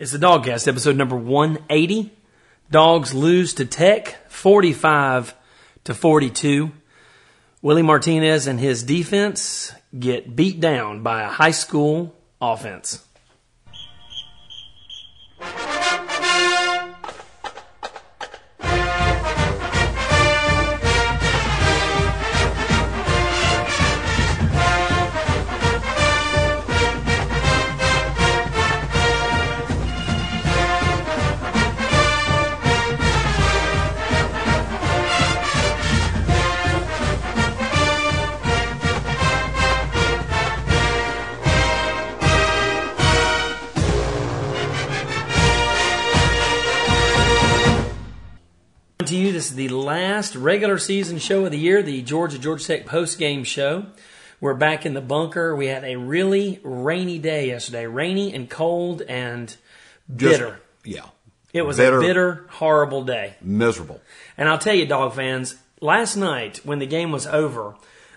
It's the DawgCast, episode number 180. Dogs lose to Tech 45 to 42. Willie Martinez and his defense get beat down by a high school offense. Regular season show of the year, the Georgia Georgia Tech post game show. We're back in the bunker. We had a really rainy day yesterday, rainy and cold and bitter. yeah. it was bitter. a bitter, horrible day. Miserable. And I'll tell you, dog fans, last night when the game was over,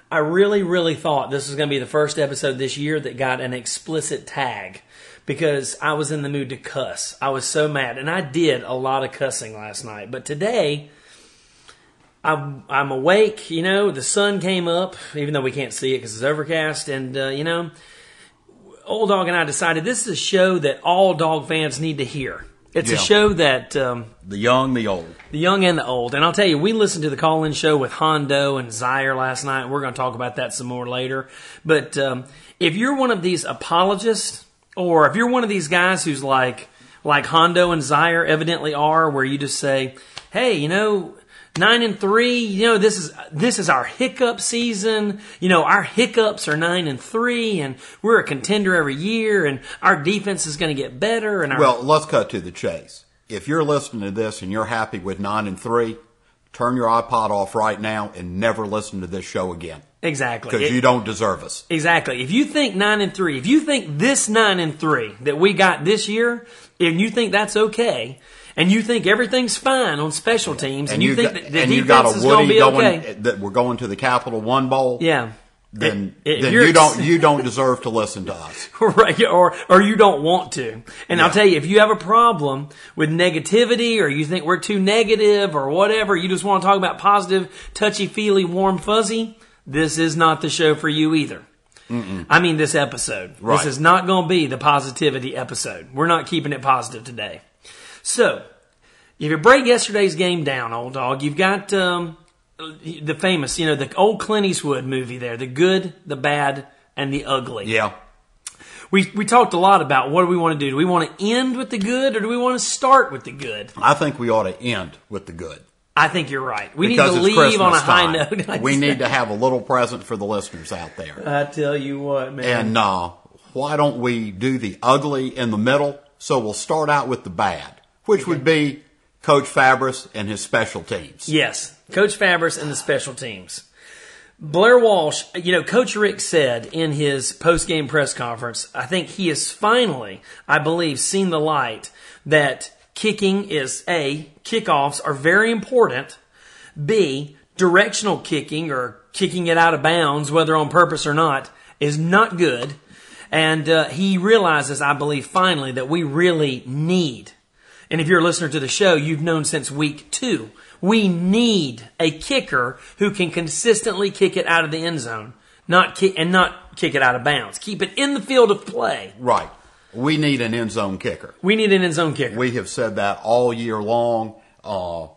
I really, really thought this was going to be the first episode this year that got an explicit tag because I was in the mood to cuss. I was so mad, and I did a lot of cussing last night. But today, I'm, I'm awake. You know, the sun came up, even though we can't see it because it's overcast. And, uh, you know, Old Dog and I decided this is a show that all dog fans need to hear. It's a show that. Um, The young, the old. the young and the old. And I'll tell you, we listened to the call in show with Hondo and Zaire last night. We're going to talk about that some more later. But um, if you're one of these apologists, or if you're one of these guys who's like, like Hondo and Zaire evidently are, where you just say, hey, you know, nine and three, you know, this is, this is our hiccup season. You know, our hiccups are nine and three and we're a contender every year and our defense is going to get better and our, Well, let's cut to the chase. If you're listening to this and you're happy with nine and three, turn your iPod off right now and never listen to this show again exactly. because you don't deserve us. Exactly. If you think nine and three, if you think this nine and three that we got this year, and you think that's okay, and you think everything's fine on special teams, and, you, think got, that the and you got a is going to Woody be going okay, eh, that we're going to the Capital One Bowl. yeah, Then, If- if then you don't you don't deserve to listen to us. right, or or you don't want to. And I'll tell you, if you have a problem with negativity, or you think we're too negative, or whatever, you just want to talk about positive, touchy feely, warm fuzzy. This is not the show for you either. I mean, this episode. Right. This is not going to be the positivity episode. We're not keeping it positive today. So, if you break yesterday's game down, old dog, you've got um, the famous, you know, the old Clint Eastwood movie there, the good, the bad, and the ugly. Yeah. We we talked a lot about what do we want to do? Do we want to end with the good or do we want to start with the good? I think we ought to end with the good. I think you're right. We because need to leave Christmas on a high time. note. we need to have a little present for the listeners out there. I tell you what, man. And uh, why don't we do the ugly in the middle? So we'll start out with the bad, which would be Coach Fabris and his special teams. yes, Coach Fabris and the special teams. Blair Walsh, you know, Coach Richt said in his post game press conference, I think he has finally, I believe, seen the light that kicking is A, kickoffs are very important. B, directional kicking or kicking it out of bounds, whether on purpose or not, is not good. And uh, he realizes, I believe, finally, that we really need. And if you're a listener to the show, you've known since week two. We need a kicker who can consistently kick it out of the end zone, not kick, and not kick it out of bounds. Keep it in the field of play. Right. We need an end zone kicker. We need an end zone kicker. We have said that all year long. Uh,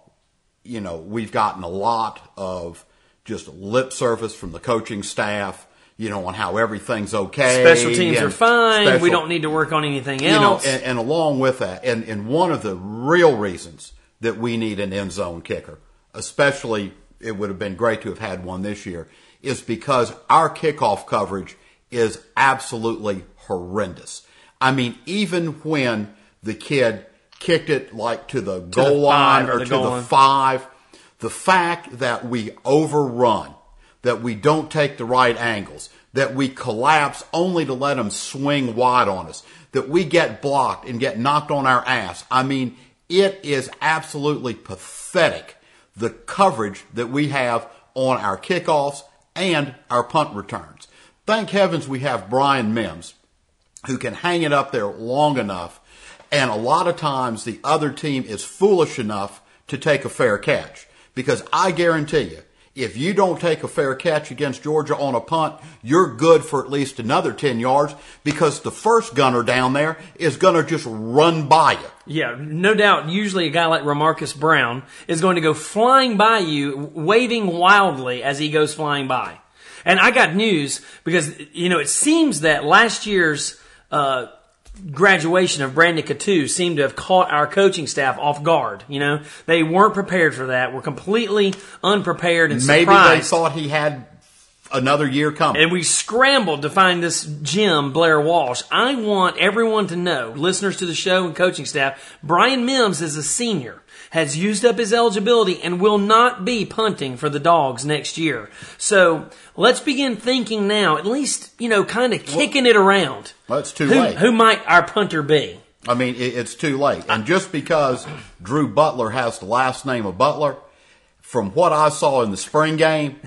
you know, we've gotten a lot of just lip service from the coaching staff, you know, on how everything's okay. Special teams are fine. we don't need to work on anything else. you know, and, and along with that, and, and one of the real reasons that we need an end zone kicker, especially it would have been great to have had one this year, is because our kickoff coverage is absolutely horrendous. I mean, even when the kid kicked it like to the goal line or or the to the line. five, the fact that we overrun, that we don't take the right angles, that we collapse only to let them swing wide on us, that we get blocked and get knocked on our ass. I mean, it is absolutely pathetic the coverage that we have on our kickoffs and our punt returns. Thank heavens we have Brian Mimbs who can hang it up there long enough And a lot of times the other team is foolish enough to take a fair catch. Because I guarantee you, if you don't take a fair catch against Georgia on a punt, you're good for at least another 10 yards because the first gunner down there is going to just run by you. Yeah, no doubt. Usually a guy like Ramarcus Brown is going to go flying by you, waving wildly as he goes flying by. And I got news because, you know, it seems that last year's, uh, graduation of Brandon Coutu seemed to have caught our coaching staff off guard. You know, they weren't prepared for that. We're completely unprepared and Maybe surprised. they thought he had another year coming. And we scrambled to find this Jim Blair Walsh. I want everyone to know, listeners to the show and coaching staff, Brian Mimbs is a senior, has used up his eligibility, and will not be punting for the dogs next year. So let's begin thinking now, at least, you know, kind of kicking it around. Well, it's too Who, late. who might our punter be? I mean, it, it's too late. And just because Drew Butler has the last name of Butler, from what I saw in the spring game,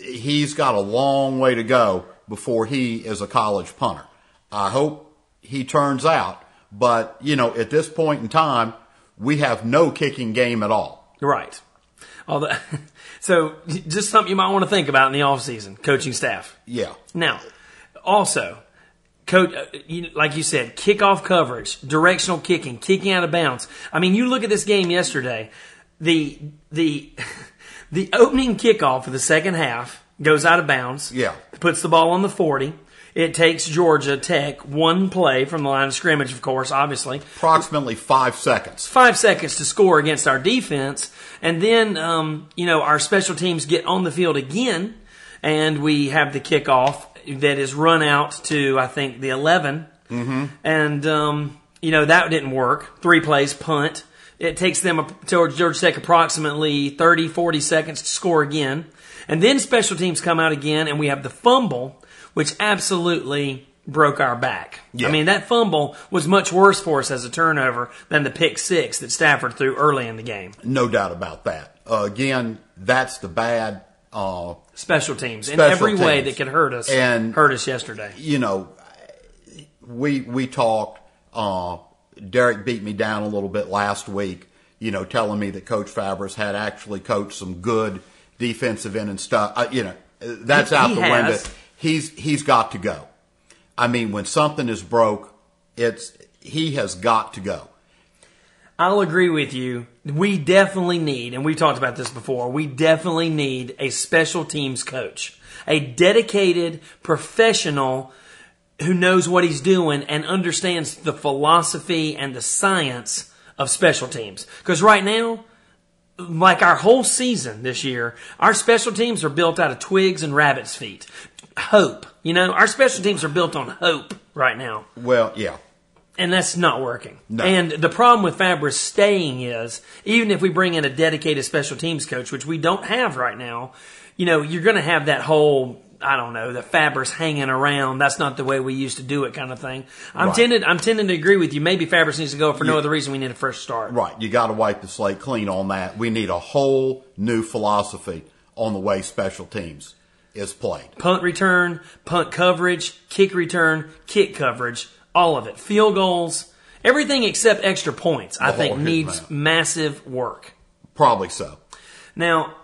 he's got a long way to go before he is a college punter. I hope he turns out, but you know, at this point in time, we have no kicking game at all. Right. Although, so just something you might want to think about in the offseason, coaching staff. Yeah. Now, also, coach, uh, like you said, kickoff coverage, directional kicking, kicking out of bounds. I mean, you look at this game yesterday. The the the opening kickoff for the second half goes out of bounds. Yeah. puts the ball on the forty. It takes Georgia Tech one play from the line of scrimmage, of course, obviously Approximately five seconds. five seconds to score against our defense, and then um, you know our special teams get on the field again, and we have the kickoff that is run out to I think the 11 mm-hmm. and um, you know that didn't work. Three plays punt. It takes them towards Georgia Tech approximately 30, 40 seconds to score again, and then special teams come out again, and we have the fumble, which absolutely broke our back. Yeah. I mean, that fumble was much worse for us as a turnover than the pick six that Stafford threw early in the game. No doubt about that. Uh, again, that's the bad, uh, Special teams in Special every way that could hurt us And- hurt us yesterday. you know, we we talked. Uh, Derek beat me down a little bit last week. You know, telling me that Coach Fabris had actually coached some good defensive end and stuff. Uh, you know, that's He- out he the has. window. He's he's got to go. I mean, when something is broke, it's he has got to go. I'll agree with you. We definitely need, and we've talked about this before, we definitely need a special teams coach. A dedicated professional who knows what he's doing and understands the philosophy and the science of special teams. Because right now, like our whole season this year, our special teams are built out of twigs and rabbit's feet. Hope. You know, our special teams are built on hope right now. Well, yeah, And that's not working. No. And the problem with Fabris staying is, even if we bring in a dedicated special teams coach, which we don't have right now, you know, you're going to have that whole, I don't know, the Fabris hanging around. That's not the way we used to do it kind of thing. I'm Right. tended, I'm tending to agree with you. Maybe Fabris needs to go for no Yeah. other reason we need a fresh start. right. You got to wipe the slate clean on that. We need a whole new philosophy on the way special teams is played. Punt return, punt coverage, kick return, kick coverage, all of it. Field goals, everything except extra points, I think needs massive work. Probably so. Now,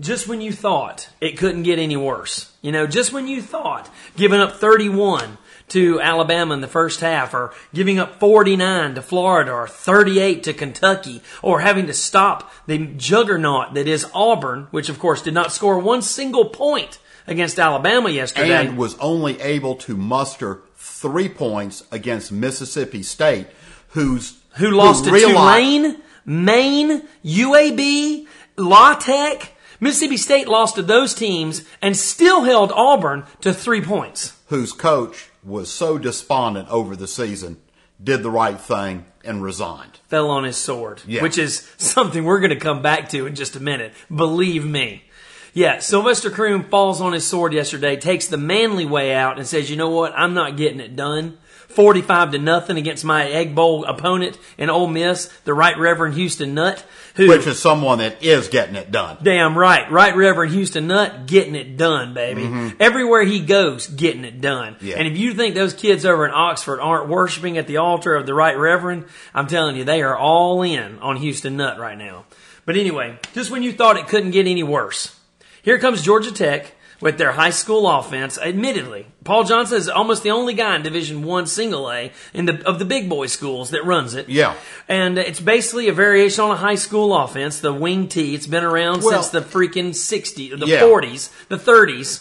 just when you thought it couldn't get any worse, you know, just when you thought giving up 31 to Alabama in the first half, or giving up 49 to Florida, or 38 to Kentucky, or having to stop the juggernaut that is Auburn, which of course did not score one single point against Alabama yesterday. and was only able to muster three points against Mississippi State, who's who lost to realized- Tulane, Maine, UAB, La Tech. Mississippi State lost to those teams and still held Auburn to three points. whose coach was so despondent over the season, did the right thing and resigned. Fell on his sword, Yeah. which is something we're going to come back to in just a minute. Believe me. Yeah, Sylvester Croom falls on his sword yesterday, takes the manly way out, and says, "You know what? I'm not getting it done. 45 to nothing against my Egg Bowl opponent in Ole Miss, the Right Reverend Houston Nutt, who Which is someone that is getting it done. Damn right. Right Reverend Houston Nutt getting it done, baby. Everywhere he goes, getting it done. Mm-hmm. Yeah. And if you think those kids over in Oxford aren't worshiping at the altar of the Right Reverend, I'm telling you, they are all in on Houston Nutt right now. But anyway, just when you thought it couldn't get any worse, here comes Georgia Tech with their high school offense. Admittedly, Paul Johnson is almost the only guy in Division One Single A in the of the big boy schools that runs it. Yeah. and it's basically a variation on a high school offense, the wing T. It's been around Well- since the freaking '60s, the Yeah. '40s, the '30s.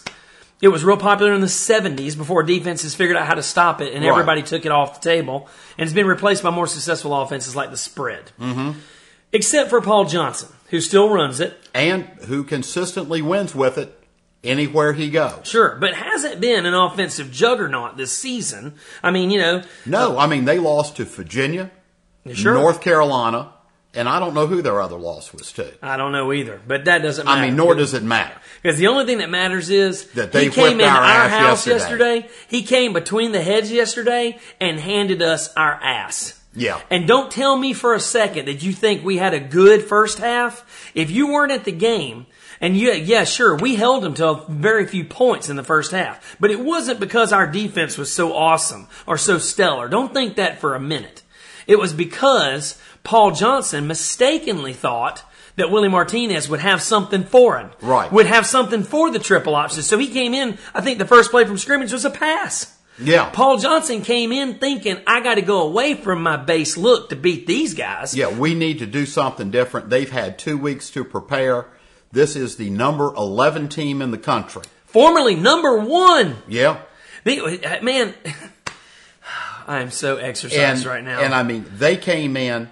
It was real popular in the 70s before defenses figured out how to stop it and Right. everybody took it off the table. And it's been replaced by more successful offenses like the spread. Mm-hmm. Except for Paul Johnson, who still runs it. And who consistently wins with it anywhere he goes. Sure, but hasn't been an offensive juggernaut this season. I mean, you know, No, I mean, they lost to Virginia, sure. North Carolina, and I don't know who their other loss was to. I don't know either, but that doesn't matter. I mean, nor does it matter. Because the only thing that matters is That they he came whipped in our our, ass house yesterday. yesterday. He came between the heads yesterday and handed us our ass. Yeah. And don't tell me for a second that you think we had a good first half. If you weren't at the game, and you, yeah, sure, we held them to very few points in the first half, but it wasn't because our defense was so awesome or so stellar. Don't think that for a minute. It was because Paul Johnson mistakenly thought that Willie Martinez would have something for him. Right. Would have something for the triple option. So he came in, I think the first play from scrimmage was a pass. Yeah. Paul Johnson came in thinking, I got to go away from my base look to beat these guys. Yeah, we need to do something different. They've had two weeks to prepare. This is the number 11 team in the country. Formerly number one. Yeah. Man, I am so exercised And, right now. and I mean, they came in,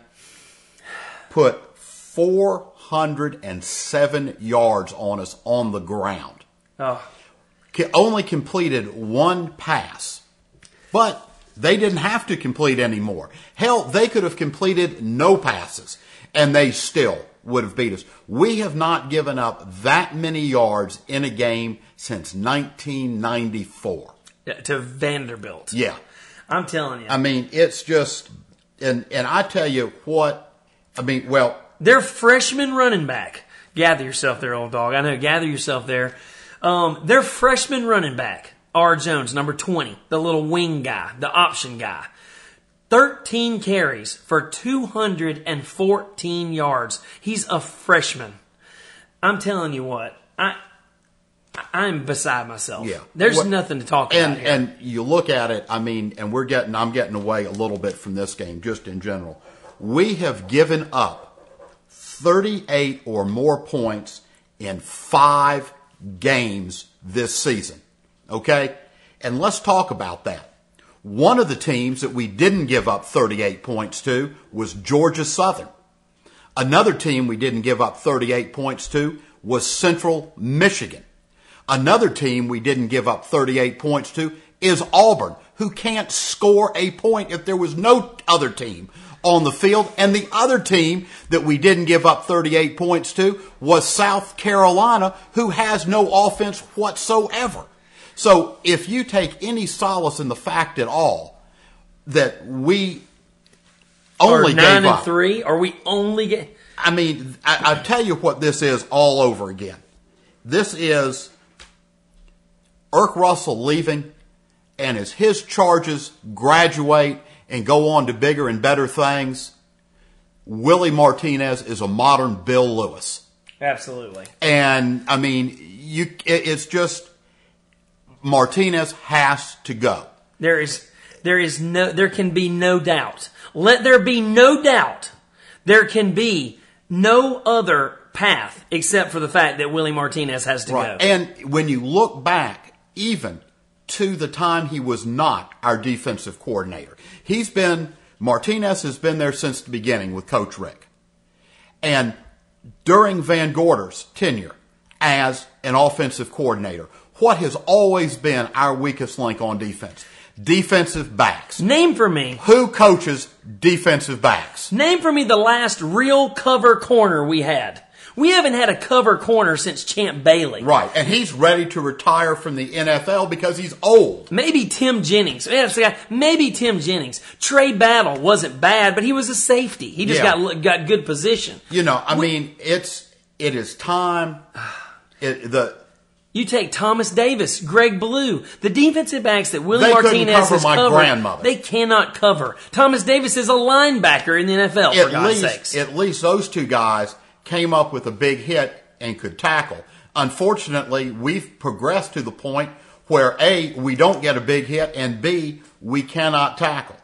put 407 yards on us on the ground. oh, Only completed one pass. But they didn't have to complete any more. Hell, they could have completed no passes, and they still would have beat us. We have not given up that many yards in a game since 1994. to Vanderbilt. Yeah. I'm telling you. I mean, it's just, and, and I tell you what, I mean, well, Their freshman running back. Gather yourself there, old dog. I know. Gather yourself there. Um, their freshman running back, R. Jones, number 20, the little wing guy, the option guy. 13 carries for 214 yards. He's a freshman. I'm telling you what, I, I'm beside myself. Yeah. There's What- nothing to talk and about here. and you look at it i mean and we're getting i'm getting away a little bit from this game just in general we have given up 38 or more points in five games this season okay? And let's talk about that. One of the teams that we didn't give up 38 points to was georgia southern. Another team we didn't give up 38 points to was Central Michigan. Another team we didn't give up 38 points to is Auburn, who can't score a point if there was no other team on the field. And the other team that we didn't give up 38 points to was South Carolina, who has no offense whatsoever. So if you take any solace in the fact at all that we only nine gave and up. three, or we only get. I mean, I, I tell you what this is all over again. This is Erk Russell leaving, and as his charges graduate and go on to bigger and better things, Willie Martinez is a modern Bill Lewis. Absolutely. And I mean, you, it, it's just Martinez has to go. There is, there is no, there can be no doubt. Let there be no doubt. There can be no other path except for the fact that Willie Martinez has to Right. go. And when you look back, even to the time he was not our defensive coordinator, he's been, Martinez has been there since the beginning with Coach Richt. And during Van Gorder's tenure as an offensive coordinator, what has always been our weakest link on defense? Defensive backs. Name for me, Who coaches defensive backs? name for me the last real cover corner we had. We haven't had a cover corner since Champ Bailey. Right. And he's ready to retire from the NFL because he's old. Maybe Tim Jennings. Maybe Tim Jennings. Tra Battle wasn't bad, but he was a safety. He just Yeah. got got good position. You know, I mean, it's it is time. It, the You take Thomas Davis, Greg Blue, the defensive backs that Willie They Martinez cover has my covered. grandmother. They cannot cover. Thomas Davis is a linebacker in the NFL. for at God's least sakes. at least those two guys came up with a big hit and could tackle. Unfortunately, we've progressed to the point where A, we don't get a big hit, and B, we cannot tackle.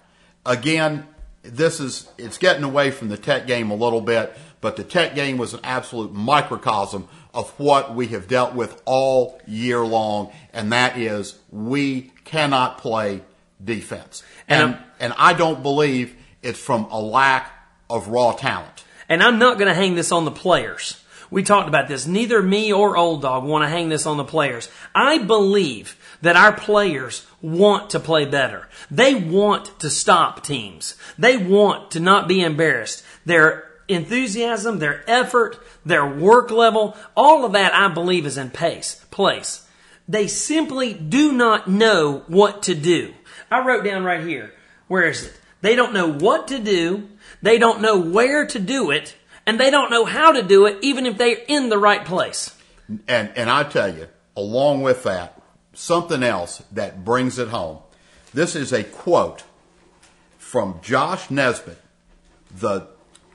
Again, this is it's getting away from the tech game a little bit, but the tech game was an absolute microcosm of what we have dealt with all year long, and that is we cannot play defense. And And and I don't believe it's from a lack of raw talent. And I'm not going to hang this on the players. We talked about this. Neither me or Old Dog want to hang this on the players. I believe that our players want to play better. They want to stop teams. They want to not be embarrassed. Their enthusiasm, their effort, their work level, all of that I believe is in pace, place. They simply do not know what to do. I wrote down right here. Where is it? They don't know what to do. They don't know where to do it. And they don't know how to do it, even if they're in the right place. And and I tell you, along with that, something else that brings it home. This is a quote from Josh Nesbitt, the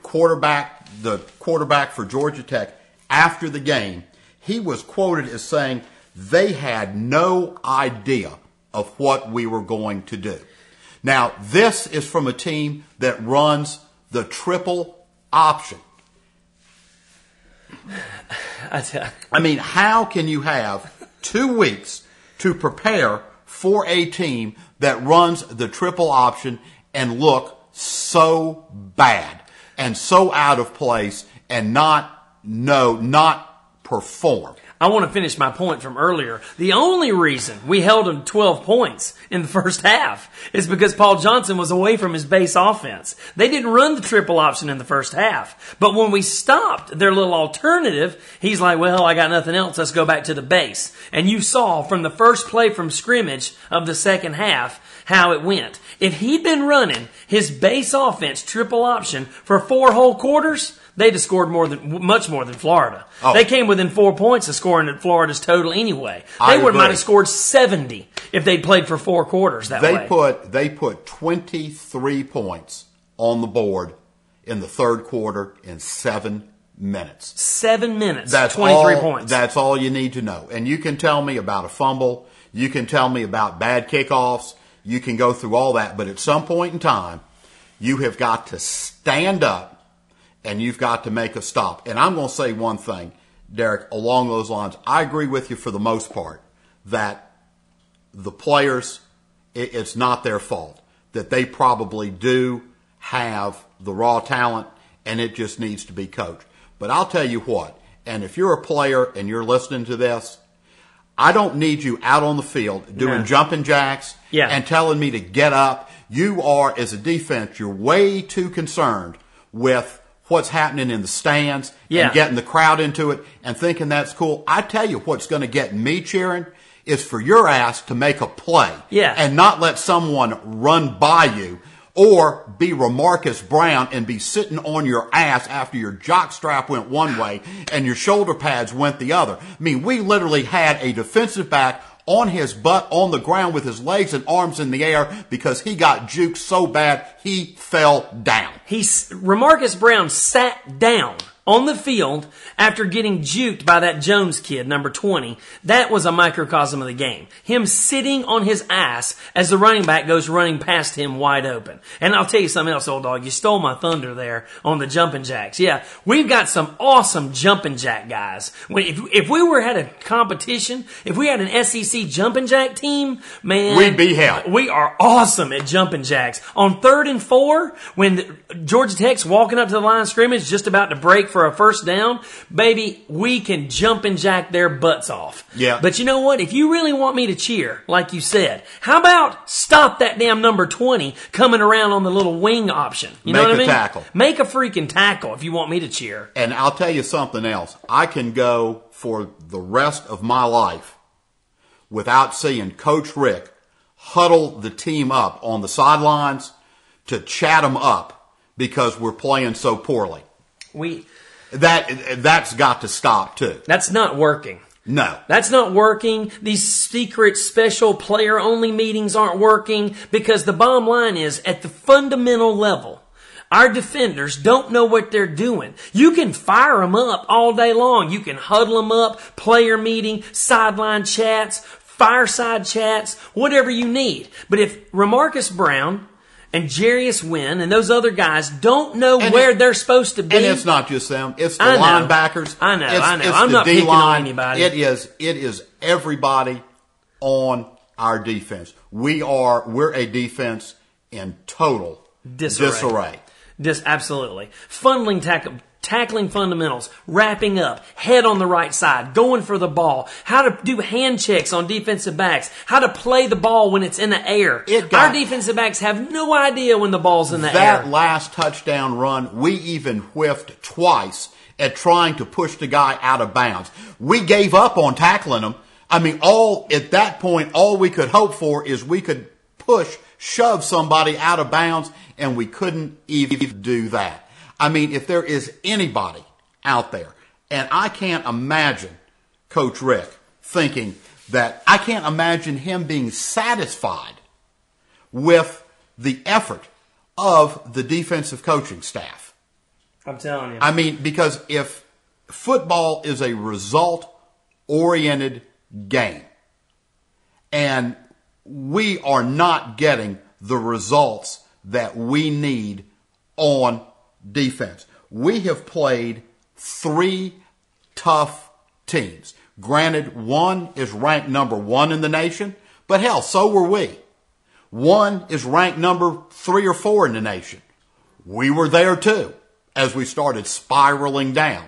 quarterback, the quarterback for Georgia Tech after the game. He was quoted as saying they had no idea of what we were going to do. Now, this is from a team that runs the triple option. I mean, how can you have two weeks to prepare for a team that runs the triple option and look so bad and so out of place and not know, not perform? I want to finish my point from earlier. The only reason we held them 12 points in the first half is because Paul Johnson was away from his base offense. They didn't run the triple option in the first half. But when we stopped their little alternative, he's like, well, I got nothing else. Let's go back to the base. And you saw from the first play from scrimmage of the second half how it went. If he'd been running his base offense triple option for four whole quarters, they'd have scored more than much more than Florida. Oh. They came within four points of scoring at Florida's total anyway. I They would might have scored seventy if they'd played for four quarters that They way. put they put 23 points on the board in the third quarter in 7 minutes. Seven minutes, That's twenty-three points. That's all you need to know. And you can tell me about a fumble. You can tell me about bad kickoffs. You can go through all that. But at some point in time, you have got to stand up and you've got to make a stop. And I'm going to say one thing, Derek, along those lines. I agree with you for the most part that the players, it, it's not their fault. That they probably do have the raw talent and it just needs to be coached. But I'll tell you what, and if you're a player and you're listening to this, I don't need you out on the field doing No. jumping jacks Yeah. and telling me to get up. You are, as a defense, you're way too concerned with what's happening in the stands Yeah. and getting the crowd into it and thinking that's cool. I tell you what's going to get me cheering is for your ass to make a play Yeah. and not let someone run by you or be Ramarcus Brown and be sitting on your ass after your jock strap went one way and your shoulder pads went the other. I mean, we literally had a defensive back on his butt on the ground with his legs and arms in the air because he got juked so bad he fell down. He's Ramarcus Brown sat down on the field after getting juked by that Jones kid, number 20. That was a microcosm of the game. Him sitting on his ass as the running back goes running past him wide open. And I'll tell you something else, old dog. You stole my thunder there on the jumping jacks. Yeah, we've got some awesome jumping jack guys. If, if we were at a competition, if we had an SEC jumping jack team, man, We'd be hell. we are awesome at jumping jacks. On third and four, when the- Georgia Tech's walking up to the line of scrimmage, just about to break for for a first down, baby, we can jump and jack their butts off. Yeah. But you know what? If you really want me to cheer, like you said, how about stop that damn number 20 coming around on the little wing option? You know Make what I a mean? tackle. Make a freaking tackle if you want me to cheer. And I'll tell you something else. I can go for the rest of my life without seeing Coach Richt huddle the team up on the sidelines to chat them up because we're playing so poorly. We, That that's got to stop too. that's not working. No. That's not working. These secret special player only meetings aren't working because the bottom line is at the fundamental level, our defenders don't know what they're doing. You can fire them up all day long. You can huddle them up, player meeting, sideline chats, fireside chats, whatever you need. But if Ramarcus Brown and Jarius Wynn and those other guys don't know And where it- they're supposed to be, And it's not just them; it's the I know. linebackers. I know, It's, I know. it's I'm not picking on anybody. It is. It is everybody on our defense. We are. We're a defense in total Disarray. disarray. Just absolutely. Funneling tackle, tackling fundamentals, wrapping up, head on the right side, going for the ball, how to do hand checks on defensive backs, how to play the ball when it's in the air. It Our defensive backs have no idea when the ball's in the That air. That last touchdown run, we even whiffed twice at trying to push the guy out of bounds. We gave up on tackling him. I mean, all at that point, all we could hope for is we could push, shove somebody out of bounds, and we couldn't even do that. I mean, if there is anybody out there, and I can't imagine Coach Richt thinking that, I can't imagine him being satisfied with the effort of the defensive coaching staff. I'm telling you. I mean, because if football is a result oriented game and we are not getting the results that we need on defense, we have played three tough teams. Granted, one is ranked number one in the nation, but hell, so were we. One is ranked number three or four in the nation. We were there too as we started spiraling down.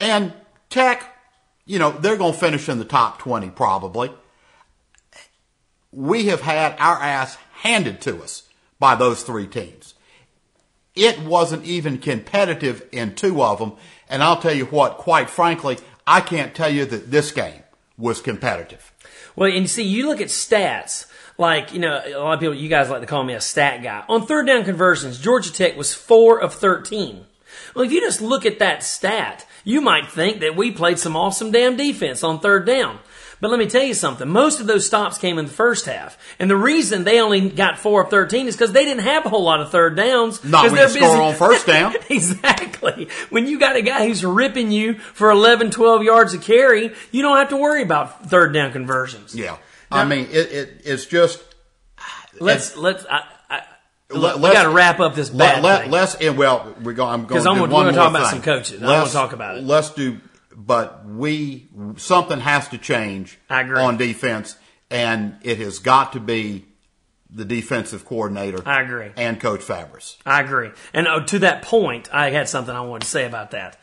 And Tech, you know, they're going to finish in the top 20 probably. We have had our ass handed to us by those three teams. It wasn't even competitive in two of them. And I'll tell you what, quite frankly, I can't tell you that this game was competitive. Well, and you see, you look at stats, like, you know, a lot of people, you guys like to call me a stat guy. On third down conversions, Georgia Tech was 4 of 13. Well, if you just look at that stat, you might think that we played some awesome damn defense on third down. But let me tell you something. Most of those stops came in the first half. And the reason they only got 4 of 13 is because they didn't have a whole lot of third downs. Not when they're you score busy- on first down. exactly. When you got a guy who's ripping you for 11, 12 yards of carry, you don't have to worry about third down conversions. Yeah. I mean, it, it, it's just, Let's let's. I, Let- we got to wrap up this bad let, let, thing. let's, and well, we're going, I'm going 'Cause to I'm gonna more talk about thing. some coaches. I wanna talk about it. Let's do, but we, something has to change on defense, and it has got to be the defensive coordinator. I agree. And Coach Fabris. I agree. And uh, to that point, I had something I wanted to say about that.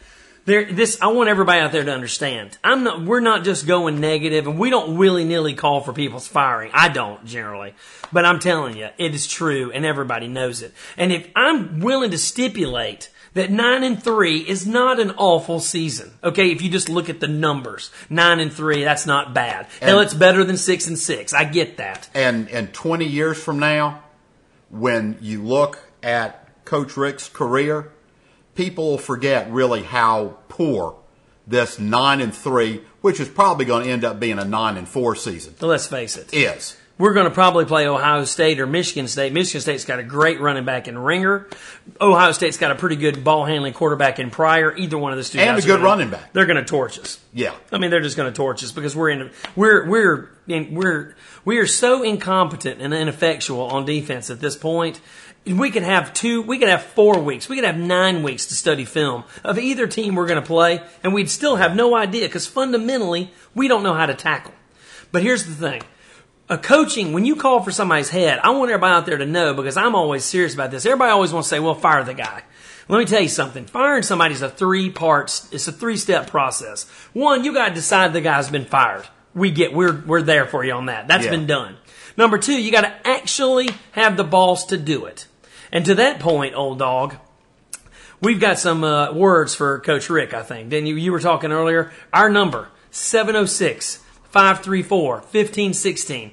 There, this I want everybody out there to understand. I'm not. We're not just going negative, and we don't willy nilly call for people's firing. I don't generally, but I'm telling you, it is true, and everybody knows it. And if I'm willing to stipulate that nine and three is not an awful season, okay? If you just look at the numbers, nine and three, that's not bad. Hell, And- it's better than six and six. I get that. And, and 20 years from now, when you look at Coach Richt's career, people will forget really how poor this 9 and 3, which is probably going to end up being a 9 and 4 season, let's face it. is. We're going to probably play Ohio State or Michigan State. Michigan State's got a great running back in Ringer. Ohio State's got a pretty good ball handling quarterback in Pryor. Either one of those two And a good gonna- running back. They're going to torch us. Yeah. I mean, they're just going to torch us because we're in. We're we're in, we're we are so incompetent and ineffectual on defense at this point. We could have two. We could have four weeks. We could have nine weeks to study film of either team we're going to play, and we'd still have no idea because fundamentally we don't know how to tackle. But here's the thing. A coaching, when you call for somebody's head, I want everybody out there to know because I'm always serious about this. Everybody always wants to say, well, fire the guy. Let me tell you something. Firing somebody is a three parts, it's a three step process. One, you got to decide the guy's been fired. We get, we're, we're there for you on that. That's Yeah. been done. Number two, you got to actually have the balls to do it. And to that point, old dog, We've got some uh, words for Coach Richt, I think. Then you, you were talking earlier. Our number, 706 534 1516.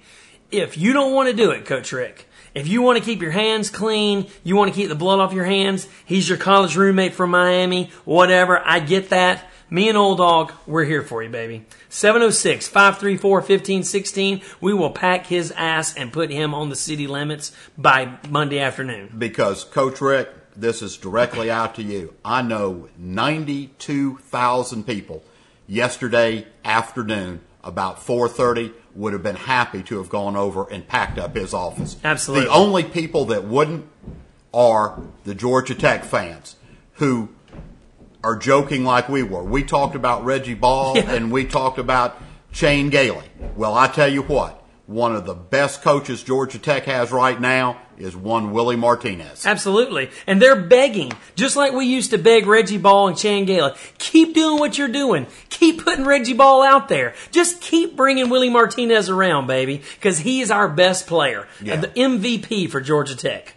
If you don't want to do it, Coach Richt, if you want to keep your hands clean, you want to keep the blood off your hands, he's your college roommate from Miami, whatever, I get that. Me and Old Dog, we're here for you, baby. 706 534 1516. We will pack his ass and put him on the city limits by Monday afternoon. because Coach Richt, this is directly out to you. I know 92,000 people yesterday afternoon about 4:30 would have been happy to have gone over and packed up his office. Absolutely. The only people that wouldn't are the Georgia Tech fans who are joking like we were. We talked about Reggie Ball Yeah. and we talked about Chan Gailey. Well, I tell you what, one of the best coaches Georgia Tech has right now is one Willie Martinez. Absolutely. And they're begging, just like we used to beg Reggie Ball and Chan Gailey. Keep doing what you're doing. Keep putting Reggie Ball out there. Just keep bringing Willie Martinez around, baby, because he is our best player. Yeah. The MVP for Georgia Tech.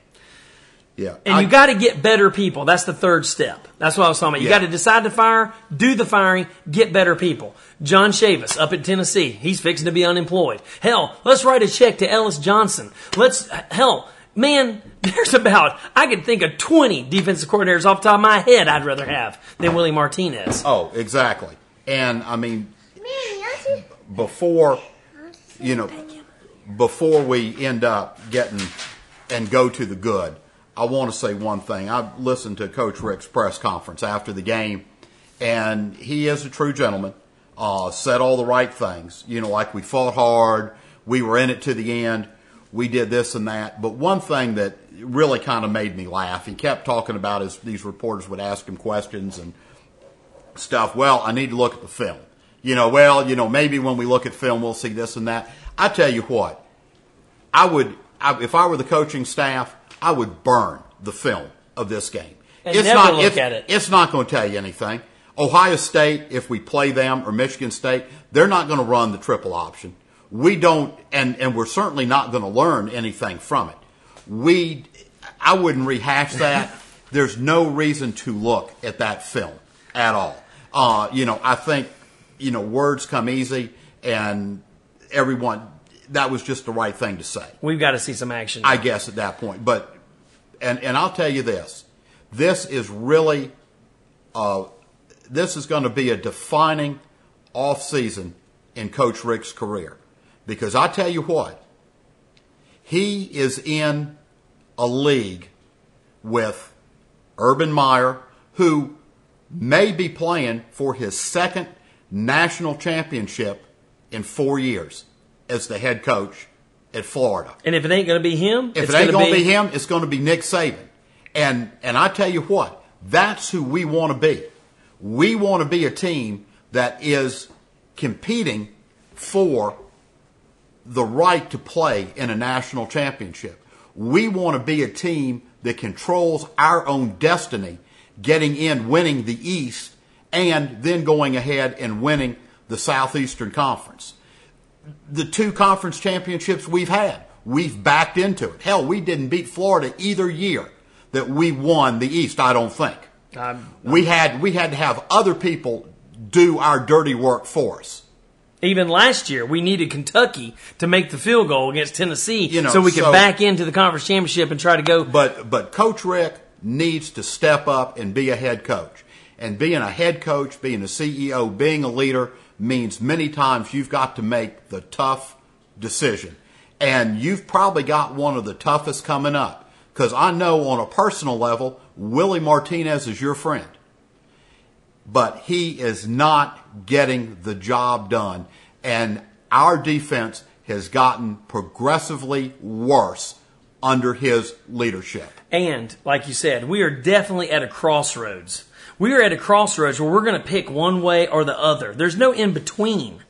Yeah. And I- you got to get better people. That's the third step. That's what I was talking about. You Yeah. got to decide to fire, do the firing, get better people. John Chavis up at Tennessee, he's fixing to be unemployed. Hell, let's write a check to Ellis Johnson. Let's hell, man. There's about I could think of 20 defensive coordinators off the top of my head I'd rather have than Willie Martinez. Oh, exactly. And I mean, Manny, before, you know, before we end up getting and go to the good, I want to say one thing. I listened to Coach Richt's press conference after the game, and he is a true gentleman. Uh, said all the right things. You know, like we fought hard, we were in it to the end, we did this and that. But one thing that really kind of made me laugh, he kept talking about as these reporters would ask him questions and stuff. Well, I need to look at the film. You know, well, you know, maybe when we look at film, we'll see this and that. I tell you what, I would, I, if I were the coaching staff, I would burn the film of this game. And never look it's, at it. It's not going to tell you anything. Ohio State, if we play them, or Michigan State, they're not going to run the triple option. We don't, and, and we're certainly not going to learn anything from it. We, I wouldn't rehash that. There's no reason to look at that film at all. Uh, you know, I think, you know, words come easy, and everyone, that was just the right thing to say. We've got to see some action. I guess at that point. But and and I'll tell you this: this is really, uh, this is going to be a defining off season in Coach Richt's career, because I tell you what, he is in a league with Urban Meyer, who may be playing for his second national championship in four years as the head coach at Florida. and if it ain't going to be him, If it's it ain't gonna going to be him, it's going to be Nick Saban. And and I tell you what, that's who we want to be. We want to be a team that is competing for the right to play in a national championship. We want to be a team that controls our own destiny, getting in, winning the East, and then going ahead and winning the Southeastern Conference the two conference championships we've had. We've backed into it. Hell, we didn't beat Florida either year that we won the East, I don't think. We had we had to have other people do our dirty work for us. Even last year, we needed Kentucky to make the field goal against Tennessee You know, so we could so- back into the conference championship and try to go. But but Coach Richt needs to step up and be a head coach. And being a head coach, being a CEO, being a leader means many times you've got to make the tough decision. And you've probably got one of the toughest coming up. Because I know on a personal level, Willie Martinez is your friend. But he is not getting the job done. And our defense has gotten progressively worse under his leadership. And, like you said, we are definitely at a crossroads. We are at a crossroads where we're going to pick one way or the other. There's no in between.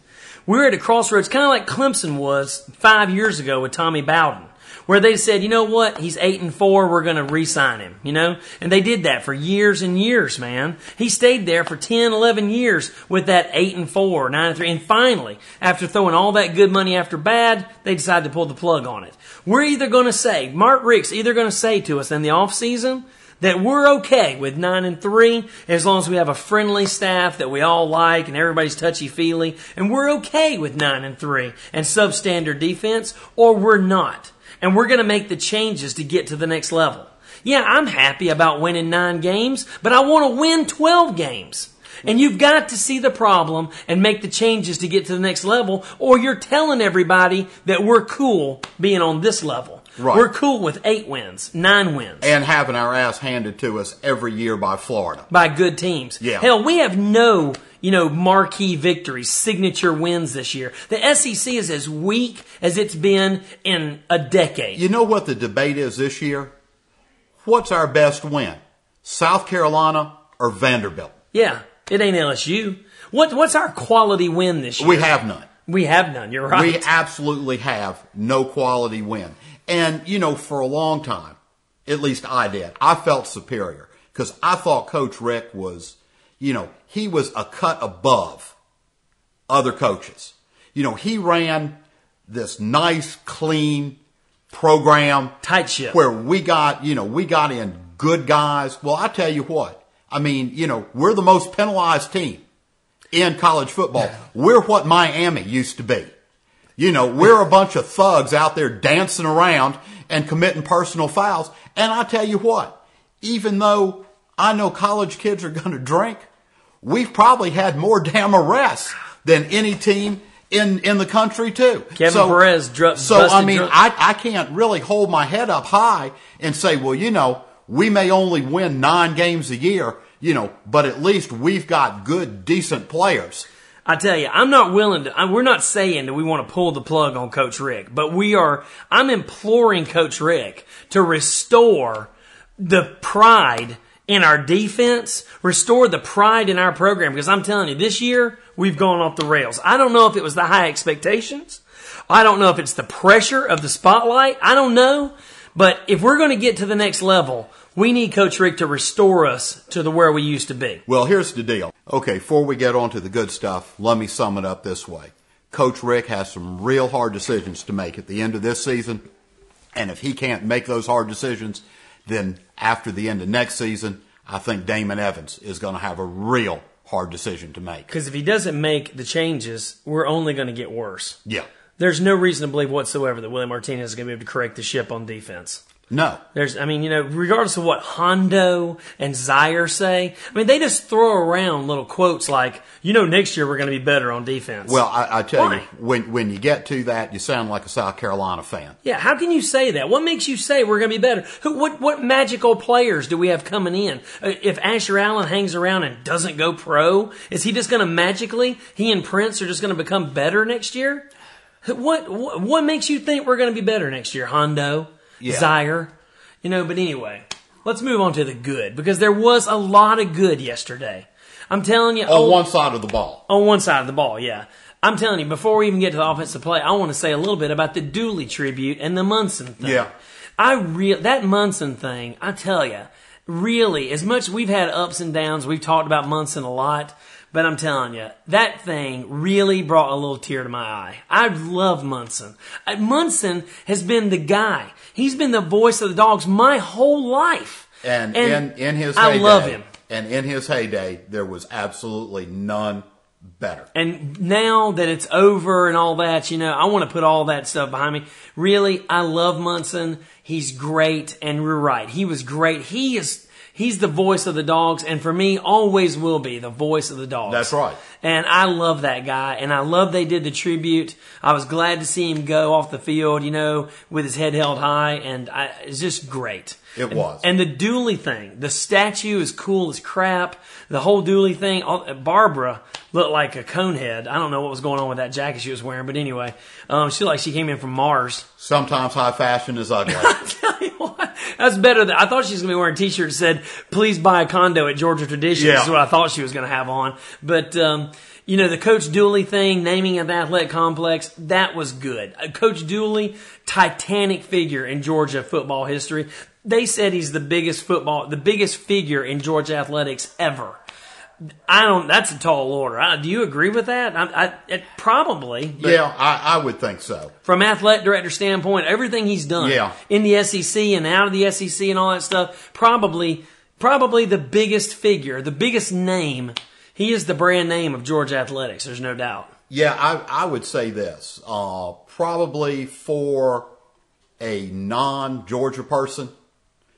We're at a crossroads, kind of like Clemson was five years ago with Tommy Bowden, where they said, you know what, he's eight and four, we're going to re-sign him, you know? And they did that for years and years, man. He stayed there for 10, 11 years with that eight and four, nine and three, and finally, after throwing all that good money after bad, they decided to pull the plug on it. We're either going to say, Mark Richt's either going to say to us in the off season, that we're okay with nine and three as long as we have a friendly staff that we all like and everybody's touchy feely, and we're okay with nine and three and substandard defense, or we're not. And we're going to make the changes to get to the next level. Yeah, I'm happy about winning nine games, but I want to win 12 games. And you've got to see the problem and make the changes to get to the next level, or you're telling everybody that we're cool being on this level. Right. We're cool with eight wins, nine wins And having our ass handed to us every year by Florida. by good teams. Yeah. Hell, we have no, you know, marquee victories, signature wins this year. The SEC is as weak as it's been in a decade. You know what the debate is this year? What's our best win? South Carolina or Vanderbilt? Yeah, it ain't LSU. What, what's our quality win this year? We have none. We have none. You're right. We absolutely have no quality win. And, you know, for a long time, at least I did, I felt superior because I thought Coach Richt was, you know, he was a cut above other coaches. You know, he ran this nice, clean program Tight ship. where we got, you know, we got in good guys. Well, I tell you what, I mean, you know, we're the most penalized team in college football. We're what Miami used to be. You know, we're a bunch of thugs out there dancing around and committing personal fouls. And I tell you what, even though I know college kids are going to drink, we've probably had more damn arrests than any team in, in the country too. Kevin Perez dru- So, I mean, I, I can't really hold my head up high and say, well, you know, we may only win nine games a year, you know, but at least we've got good, decent players. I tell you, I'm not willing to, I- we're not saying that we want to pull the plug on Coach Richt, but we are, I'm imploring Coach Richt to restore the pride in our defense, restore the pride in our program, because I'm telling you, this year, we've gone off the rails. I don't know if it was the high expectations. I don't know if it's the pressure of the spotlight. I don't know. But if we're going to get to the next level, we need Coach Richt to restore us to the where we used to be. Well, here's the deal. Okay, before we get on to the good stuff, let me sum it up this way. Coach Richt has some real hard decisions to make at the end of this season. And if he can't make those hard decisions, then after the end of next season, I think Damon Evans is going to have a real hard decision to make. Because if he doesn't make the changes, we're only going to get worse. Yeah. There's no reason to believe whatsoever that Willie Martinez is going to be able to correct the ship on defense. No. There's, I mean, you know, regardless of what Hondo and Zaire say, I mean, they just throw around little quotes like, you know, next year we're going to be better on defense. Well, I, I tell Why? you, when when you get to that, you sound like a South Carolina fan. yeah, how can you say that? What makes you say we're going to be better? Who, what, what magical players do we have coming in? Uh, If Asher Allen hangs around and doesn't go pro, is he just going to magically, he and Prince are just going to become better next year? What, what, what makes you think we're going to be better next year? Hondo, Yeah. Zaire, you know, but anyway, let's move on to the good because there was a lot of good yesterday. I'm telling you, On oh, one side of the ball. on one side of the ball, yeah. I'm telling you, before we even get to the offensive play, I want to say a little bit about the Dooley tribute and the Munson thing. Yeah. I real that Munson thing, I tell you, really, as much we've had ups and downs, we've talked about Munson a lot, but I'm telling you, that thing really brought a little tear to my eye. I love Munson. Uh, Munson has been the guy. He's been the voice of the dogs my whole life. And, in, in his I heyday, love him. And in his heyday, there was absolutely none better. And now that it's over and all that, you know, I want to put all that stuff behind me. Really, I love Munson. He's great, and we're right. He was great. He is. He's the voice of the dogs, and for me, always will be the voice of the dogs. That's right. And I love that guy, and I love they did the tribute. I was glad to see him go off the field, you know, with his head held high, and I, it's just great. It And- was. And the Dooley thing, the statue is cool as crap. The whole Dooley thing, all, Barbara looked like a conehead. I don't know what was going on with that jacket she was wearing, but anyway, um, she looked like she came in from Mars. Sometimes high fashion is ugly. tell you what, That's better than I thought she was gonna be wearing a t-shirt that said, please buy a condo at Georgia Tradition. Yeah. Is what I thought she was gonna have on. But, um, you know, the Coach Dooley thing, naming of the athletic complex, that was good. Uh, Coach Dooley, titanic figure in Georgia football history. They said he's the biggest football, the biggest figure in Georgia athletics ever. I don't. That's a tall order. I, do you agree with that? I, I it, probably. Yeah, I, I would think so. From athletic director standpoint, everything he's done Yeah. in the SEC and out of the SEC and all that stuff, probably, probably the biggest figure, the biggest name. He is the brand name of Georgia athletics. There's no doubt. Yeah, I, I would say this. Uh, probably for a non Georgia person,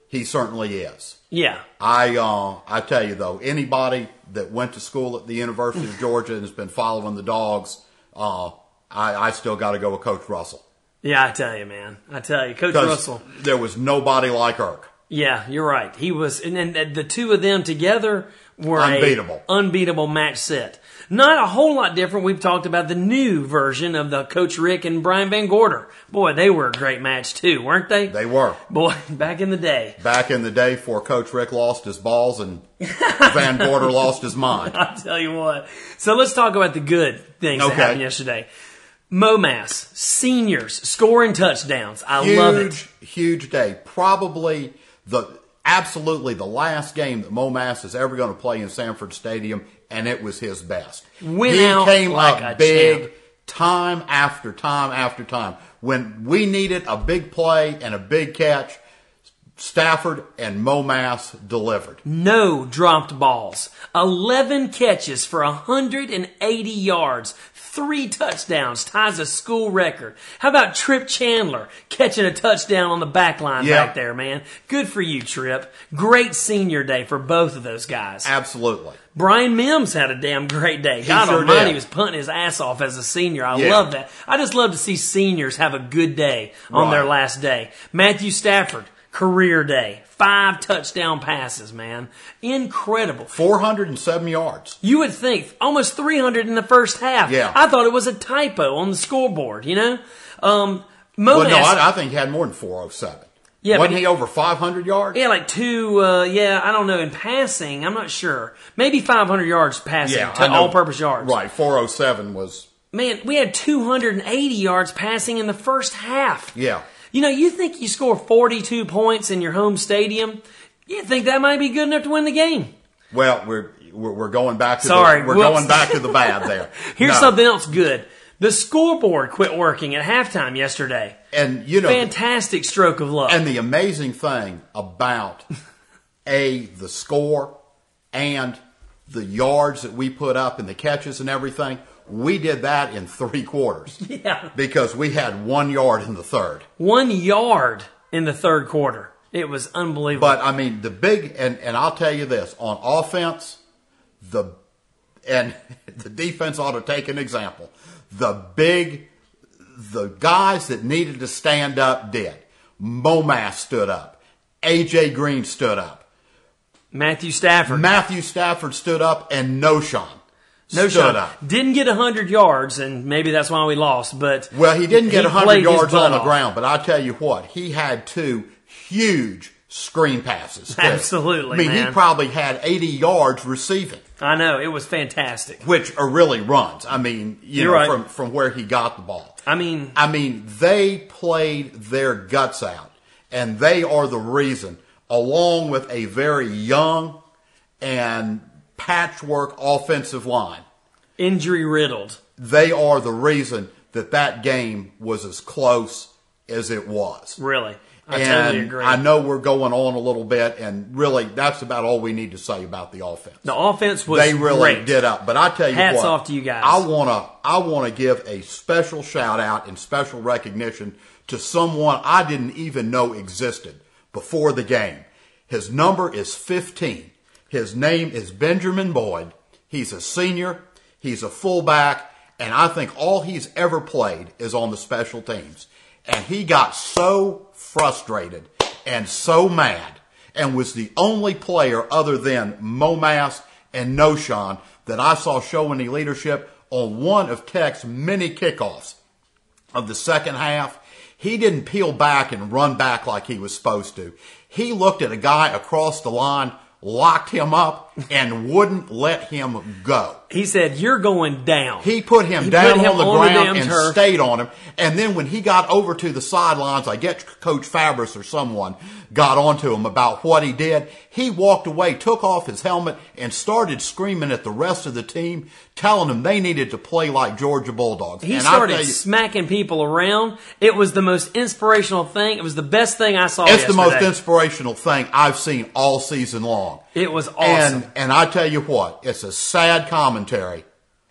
he certainly is. Yeah. I uh, I tell you though, anybody that went to school at the University of Georgia and has been following the dogs, uh, I, I still got to go with Coach Russell Yeah, I tell you, man. I tell you, Coach Russell. there was nobody like Erk. Yeah, you're right. He was, and then the two of them together were Unbeatable. unbeatable match set. Not a whole lot different. We've talked about the new version of the Coach Richt and Brian Van Gorder. Boy, they were a great match too, weren't they? They were Boy, back in the day. back in the day before Coach Richt lost his balls and Van Gorder lost his mind. I'll tell you what. So let's talk about the good things that happened yesterday. Momass, seniors, scoring touchdowns. I huge, love it. huge day. Probably the absolutely the last game that Momass is ever going to play in Sanford Stadium, and it was his best. Went he out came like up big champ. time after time after time. When we needed a big play and a big catch, Stafford and Momass delivered. No dropped balls. 11 catches for 180 yards. Three touchdowns ties a school record. How about Trip Chandler catching a touchdown on the back line Yeah. back there, man? Good for you, Trip. Great senior day for both of those guys. Absolutely. Brian Mimbs had a damn great day. God sure almighty, did. he was punting his ass off as a senior. I Yeah. love that. I just love to see seniors have a good day on Right. their last day. Matthew Stafford, career day. Five touchdown passes, man. Incredible. 407 yards. You would think almost 300 in the first half. Yeah. I thought it was a typo on the scoreboard, you know? Um, Well, no, I, I think he had more than 407. Yeah, Wasn't he- he over 500 yards? yeah, like two, uh, yeah, I don't know, in passing, I'm not sure. Maybe 500 yards passing, I know. all purpose yards. Right, 407 was Man, we had 280 yards passing in the first half. yeah. You know, you think you score 42 points in your home stadium, you think that might be good enough to win the game. Well, we're we're, going back to Sorry, the, we're whoops. going back to the bad there. Here's No. something else good. The scoreboard quit working at halftime yesterday. and you know, Fantastic stroke of luck. and the amazing thing about a the score and the yards that we put up and the catches and everything, we did that in three quarters yeah. because we had one yard in the third. One yard in the third quarter. It was unbelievable. But I mean, the big and and I'll tell you this on offense, the and the defense ought to take an example. The big, the guys that needed to stand up did. Momass stood up. AJ Green stood up. Matthew Stafford. Matthew Stafford stood up, and no Knowshon no shot. up. Didn't get 100 yards, and maybe that's why we lost. But Well, he didn't get He 100 yards on the off. ground, but I tell you what, he had two huge screen passes. too. Absolutely, I mean, man. he probably had 80 yards receiving. I know it was fantastic. which are really runs. I mean, you You're know, right. from from where he got the ball. I mean, I mean, they played their guts out, and they are the reason, along with a very young and patchwork offensive line. injury riddled. They are the reason that that game was as close as it was. Really, I and totally agree. I know we're going on a little bit, and really, that's about all we need to say about the offense. the offense was they really great. did up. But I tell you Hats what, off to you guys. I wanna I wanna give a special shout out and special recognition to someone I didn't even know existed before the game. His number is 15. His name is Benjamin Boyd. He's a senior. He's a fullback, and I think all he's ever played is on the special teams. And he got so frustrated and so mad and was the only player other than Momass and Knowshon that I saw show any leadership on one of Tech's many kickoffs of the second half. He didn't peel back and run back like he was supposed to. He looked at a guy across the line, locked him up, and wouldn't let him go. He said, "You're going down." He put him He down put him on the on ground damn and turf. stayed on him. And then when he got over to the sidelines, I guess Coach Fabris or someone got onto him about what he did. He walked away, took off his helmet, and started screaming at the rest of the team, telling them they needed to play like Georgia Bulldogs. He and started you, smacking people around. It was the most inspirational thing. It was the best thing I saw. it's the most inspirational thing I've seen all season long. It was awesome. And and I tell you what, it's a sad commentary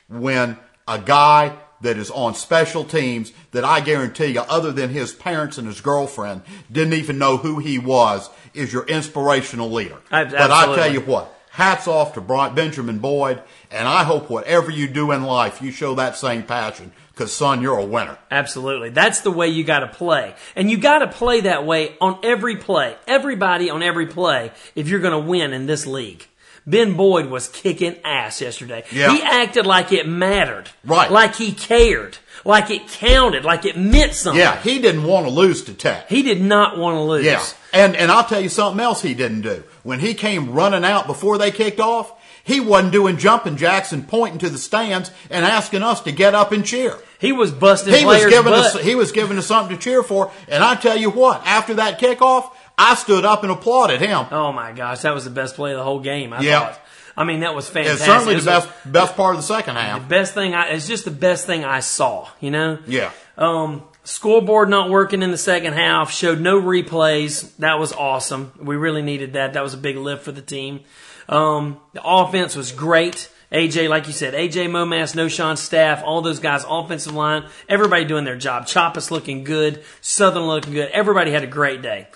when a guy that is on special teams that I guarantee you, other than his parents and his girlfriend, didn't even know who he was, is your inspirational leader. Ab- But I tell you what, hats off to Benjamin Boyd, and I hope whatever you do in life, you show that same passion, because son, you're a winner. Absolutely. That's the way you got to play. And you got to play that way on every play. Everybody on every play if you're going to win in this league. Ben Boyd was kicking ass yesterday. Yeah. He acted like it mattered. Right. Like he cared. Like it counted. Like it meant something. Yeah, he didn't want to lose to Tech. He did not want to lose. Yeah. And and I'll tell you something else he didn't do. When he came running out before they kicked off, he wasn't doing jumping jacks and pointing to the stands and asking us to get up and cheer. He was busting He was giving butt. us he was giving us something to cheer for. And I tell you what, after that kickoff, I stood up and applauded him. Oh my gosh, that was the best play of the whole game. I Yeah. thought. I mean, that was fantastic. It's certainly the was best best part of the second half. The best thing I, it's just the best thing I saw, you know? Yeah. Um, scoreboard not working in the second half, showed no replays. That was awesome. We really needed that. That was a big lift for the team. Um, the offense was great. AJ, like you said, AJ Momass, Knowshon Staff, all those guys, offensive line, everybody doing their job. Chapas looking good, Southern looking good. Everybody had a great day.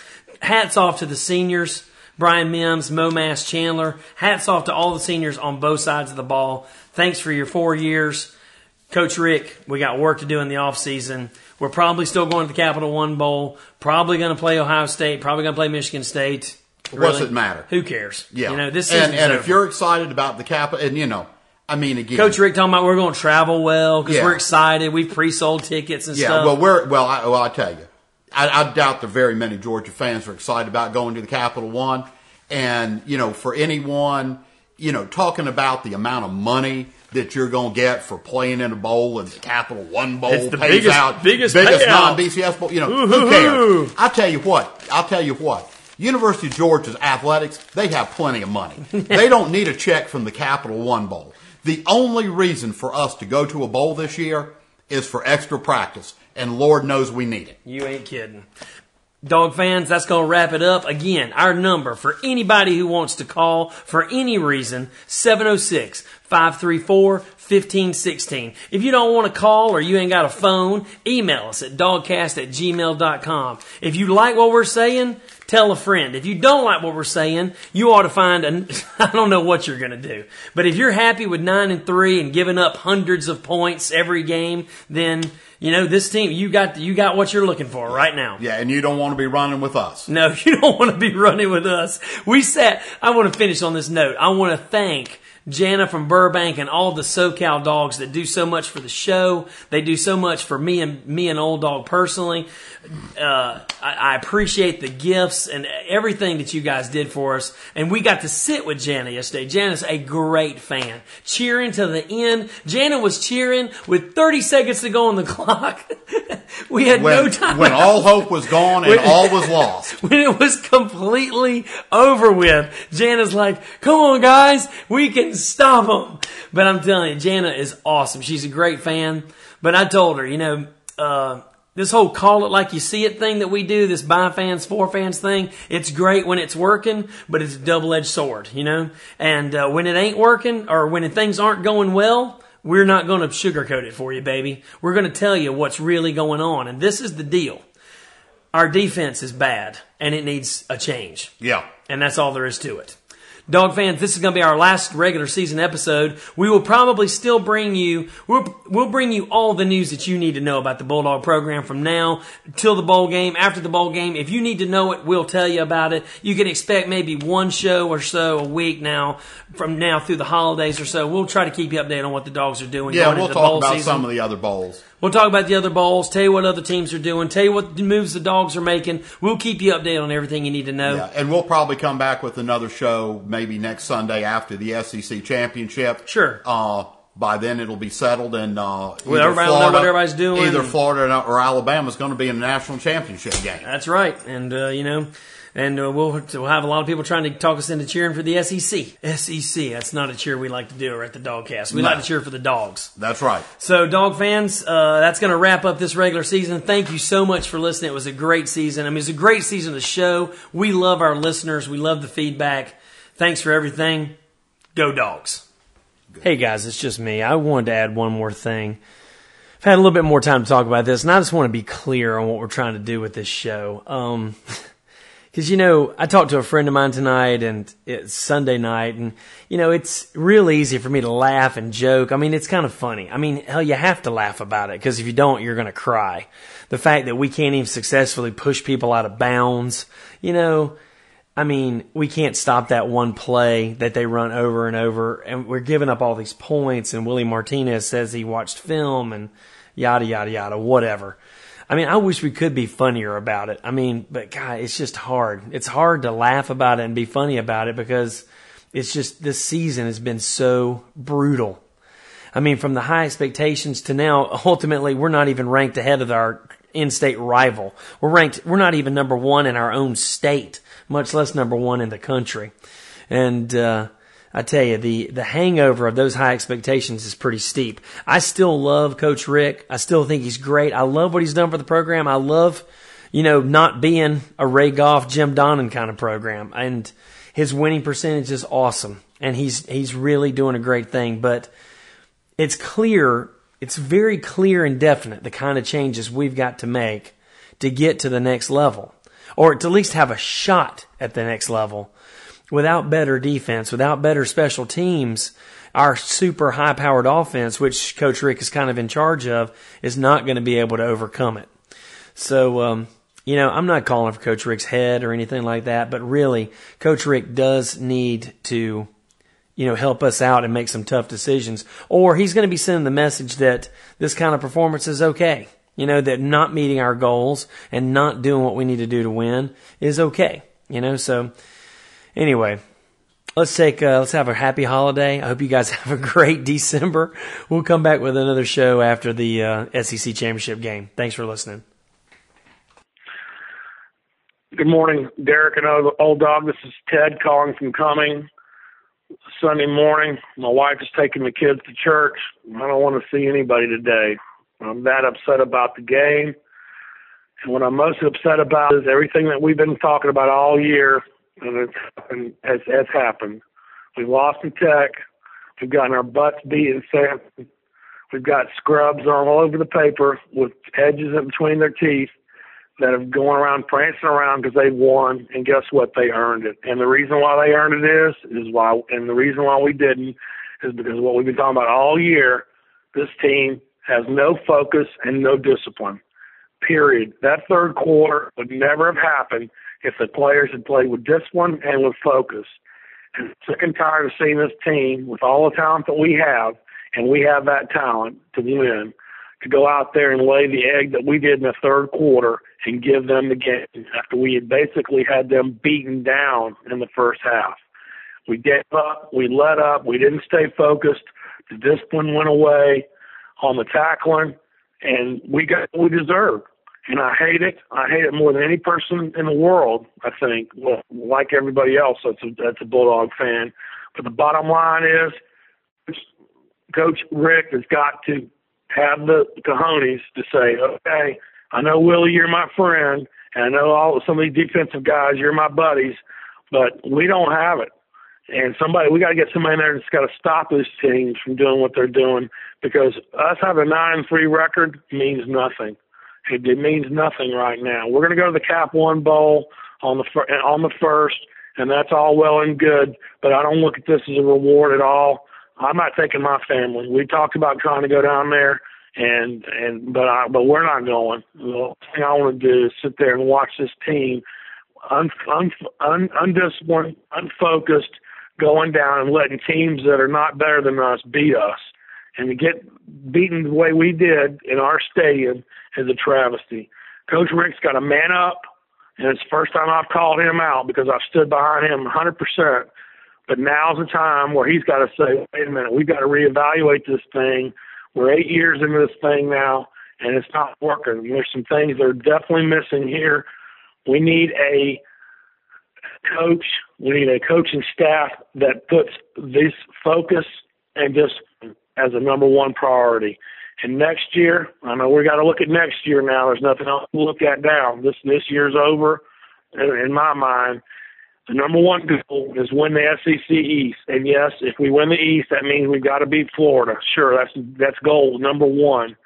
Hats off to the seniors. Brian Mimbs, Momass, Chandler. Hats off to all the seniors on both sides of the ball. Thanks for your four years. Coach Richt, we got work to do in the offseason. We're probably still going to the Capital One Bowl. Probably going to play Ohio State. Probably going to play Michigan State. What's it matter? Who cares? Yeah. You know, this and, and if you're excited about the cap and you know, I mean again Coach Richt talking about we're going to travel well because Yeah. we're excited. We've pre-sold tickets and Yeah, stuff. well, we're well. I, well, I tell you, I, I doubt that very many Georgia fans are excited about going to the Capital One, and you know, for anyone, you know, talking about the amount of money that you're going to get for playing in a bowl and the Capital One Bowl It's the pays biggest- out biggest biggest non-BCS bowl. You know, who cares? I tell you what. I'll tell you what. University of Georgia's athletics, they have plenty of money. they don't need a check from the Capital One Bowl. The only reason for us to go to a bowl this year is for extra practice, and Lord knows we need it. You ain't kidding. Dog fans, that's going to wrap it up. Again, our number for anybody who wants to call for any reason, 706 534 1516. If you don't want to call or you ain't got a phone, email us at dogcast at gmail.com. If you like what we're saying, tell a friend. If you don't like what we're saying, you ought to find a, I don't know what you're going to do. But if you're happy with 9 and 3 and giving up hundreds of points every game, then you know this team you got you got what you're looking for right now. Yeah, and you don't want to be running with us. No, you don't want to be running with us. We sat. I want to finish on this note. I want to thank Jana from Burbank and all the SoCal dogs that do so much for the show. They do so much for me and me and Old Dog personally. Uh, I, I appreciate the gifts and everything that you guys did for us. And we got to sit with Jana yesterday. Jana's a great fan, cheering to the end. Jana was cheering with 30 seconds to go on the clock. we had When, no time. when all hope was gone and When- all was lost. when it was completely over with, Jana's like, come on guys, we can stop them. But I'm telling you, Jana is awesome. She's a great fan. But I told her, you know, uh, this whole call it like you see it thing that we do, this buy fans, for fans thing, it's great when it's working, but it's a double edged sword, you know? And uh, when it ain't working or when things aren't going well, we're not going to sugarcoat it for you, baby. We're going to tell you what's really going on. And this is the deal. Our defense is bad and it needs a change. Yeah. And that's all there is to it. Dog fans, this is going to be our last regular season episode. We will probably still bring you, we'll, we'll bring you all the news that you need to know about the Bulldog program from now till the bowl game, after the bowl game. If you need to know it, we'll tell you about it. You can expect maybe one show or so a week now, from now through the holidays or so. We'll try to keep you updated on what the dogs are doing. Yeah, we'll talk about season. some of the other bowls. We'll talk about the other bowls, tell you what other teams are doing, tell you what moves the dogs are making. We'll keep you updated on everything you need to know. Yeah, and we'll probably come back with another show maybe next Sunday after the SEC championship. Sure. Uh, by then it'll be settled, and uh, Well, everybody will know what everybody's doing Either Florida or Alabama is going to be in the national championship game. That's right, and uh, you know, and uh, we'll we'll have a lot of people trying to talk us into cheering for the SEC. SEC. That's not a cheer we like to do at the DawgCast. We No. like to cheer for the dogs. That's right. So, dog fans, uh, that's going to wrap up this regular season. Thank you so much for listening. It was a great season. I mean, it was a great season of the show. We love our listeners. We love the feedback. Thanks for everything. Go dogs. Hey guys, it's just me. I wanted to add one more thing. I've had a little bit more time to talk about this, and I just want to be clear on what we're trying to do with this show. Um, Because, you know, I talked to a friend of mine tonight and it's Sunday night and, you know, it's real easy for me to laugh and joke. I mean, it's kind of funny. I mean, hell, you have to laugh about it because if you don't, you're going to cry. The fact that we can't even successfully push people out of bounds, you know, I mean, we can't stop that one play that they run over and over, and we're giving up all these points. And Willie Martinez says he watched film and yada yada yada, whatever. I mean, I wish we could be funnier about it. I mean, but God, it's just hard. It's hard to laugh about it and be funny about it because it's just this season has been so brutal. I mean, from the high expectations to now, ultimately, we're not even ranked ahead of our in-state rival. We're ranked, we're not even number one in our own state, much less number one in the country. And, uh, I tell you, the, the hangover of those high expectations is pretty steep. I still love Coach Richt. I still think he's great. I love what he's done for the program. I love, you know, not being a Ray Goff, Jim Donnan kind of program. And his winning percentage is awesome. And he's, he's really doing a great thing. But it's clear, it's very clear and definite the kind of changes we've got to make to get to the next level, or to at least have a shot at the next level. Without better defense, without better special teams, our super high powered offense, which Coach Richt is kind of in charge of, is not going to be able to overcome it. So, um, you know, I'm not calling for Coach Richt's head or anything like that, but really, Coach Richt does need to you know, help us out and make some tough decisions. Or he's going to be sending the message that this kind of performance is okay. You know, that not meeting our goals and not doing what we need to do to win is okay. You know, so anyway, let's take, uh, let's have a happy holiday. I hope you guys have a great December. We'll come back with another show after the uh, SEC championship game. Thanks for listening. Good morning, Derek and old, dog. This is Ted calling from Cumming. Sunday morning, my wife is taking the kids to church. I don't want to see anybody today. I'm that upset about the game. And what I'm most upset about is everything that we've been talking about all year, and it's happened, has, has happened. We've lost in Tech. We've gotten our butts beat in Samson. We've got scrubs all over the paper with edges in between their teeth that have gone around prancing around because they won, and guess what? They earned it. And the reason why they earned it is is why, and the reason why we didn't is because what we've been talking about all year. This team has no focus and no discipline. Period. That third quarter would never have happened if the players had played with discipline and with focus. And sick and tired of seeing this team with all the talent that we have, and we have that talent to win to go out there and lay the egg that we did in the third quarter and give them the game after we had basically had them beaten down in the first half. We gave up, we let up, we didn't stay focused, the discipline went away on the tackling, and we got what we deserved. And I hate it. I hate it more than any person in the world, I think. Well, like everybody else that's a, that's a Bulldog fan. But the bottom line is Coach Richt has got to have the cojones to say, okay, I know Willie, you're my friend, and I know all some of these defensive guys, you're my buddies, but we don't have it. And somebody, we got to get somebody in there that's got to stop these teams from doing what they're doing because us having a nine three record means nothing. It, it means nothing right now. We're going to go to the Cap One Bowl on the fir- on the first, and that's all well and good. But I don't look at this as a reward at all. I'm not taking my family. We talked about trying to go down there, and and but I but we're not going. The thing I want to do is sit there and watch this team un, un, un, undisciplined, unfocused, going down and letting teams that are not better than us beat us. And to get beaten the way we did in our stadium is a travesty. Coach Richt's got to man up, and it's the first time I've called him out because I've stood behind him 100%. But now's the time where he's got to say, wait a minute, we've got to reevaluate this thing. We're eight years into this thing now, and it's not working. There's some things that are definitely missing here. We need a coach. We need a coaching staff that puts this focus and just as a number one priority. And next year, I know we got to look at next year now. There's nothing else to look at now. This this year's over. In my mind, the number one goal is win the SEC East. And yes, if we win the East, that means we've got to beat Florida. Sure, that's that's goal number one.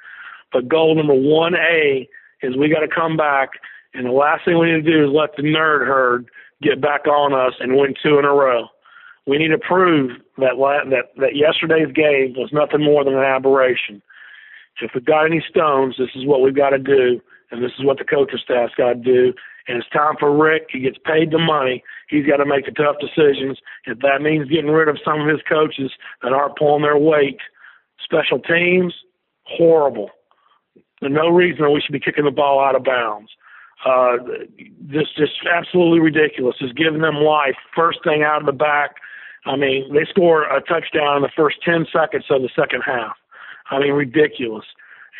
But goal number one A is we got to come back, and the last thing we need to do is let the nerd herd get back on us and win two in a row. We need to prove that that that yesterday's game was nothing more than an aberration. If we've got any stones, this is what we've got to do, and this is what the coaching staff's got to do. And it's time for Richt. He gets paid the money. He's got to make the tough decisions. If that means getting rid of some of his coaches that aren't pulling their weight, special teams, horrible. There's no reason we should be kicking the ball out of bounds. Uh, just, just absolutely ridiculous. Just giving them life. First thing out of the back. I mean, they score a touchdown in the first 10 seconds of the second half. I mean, ridiculous.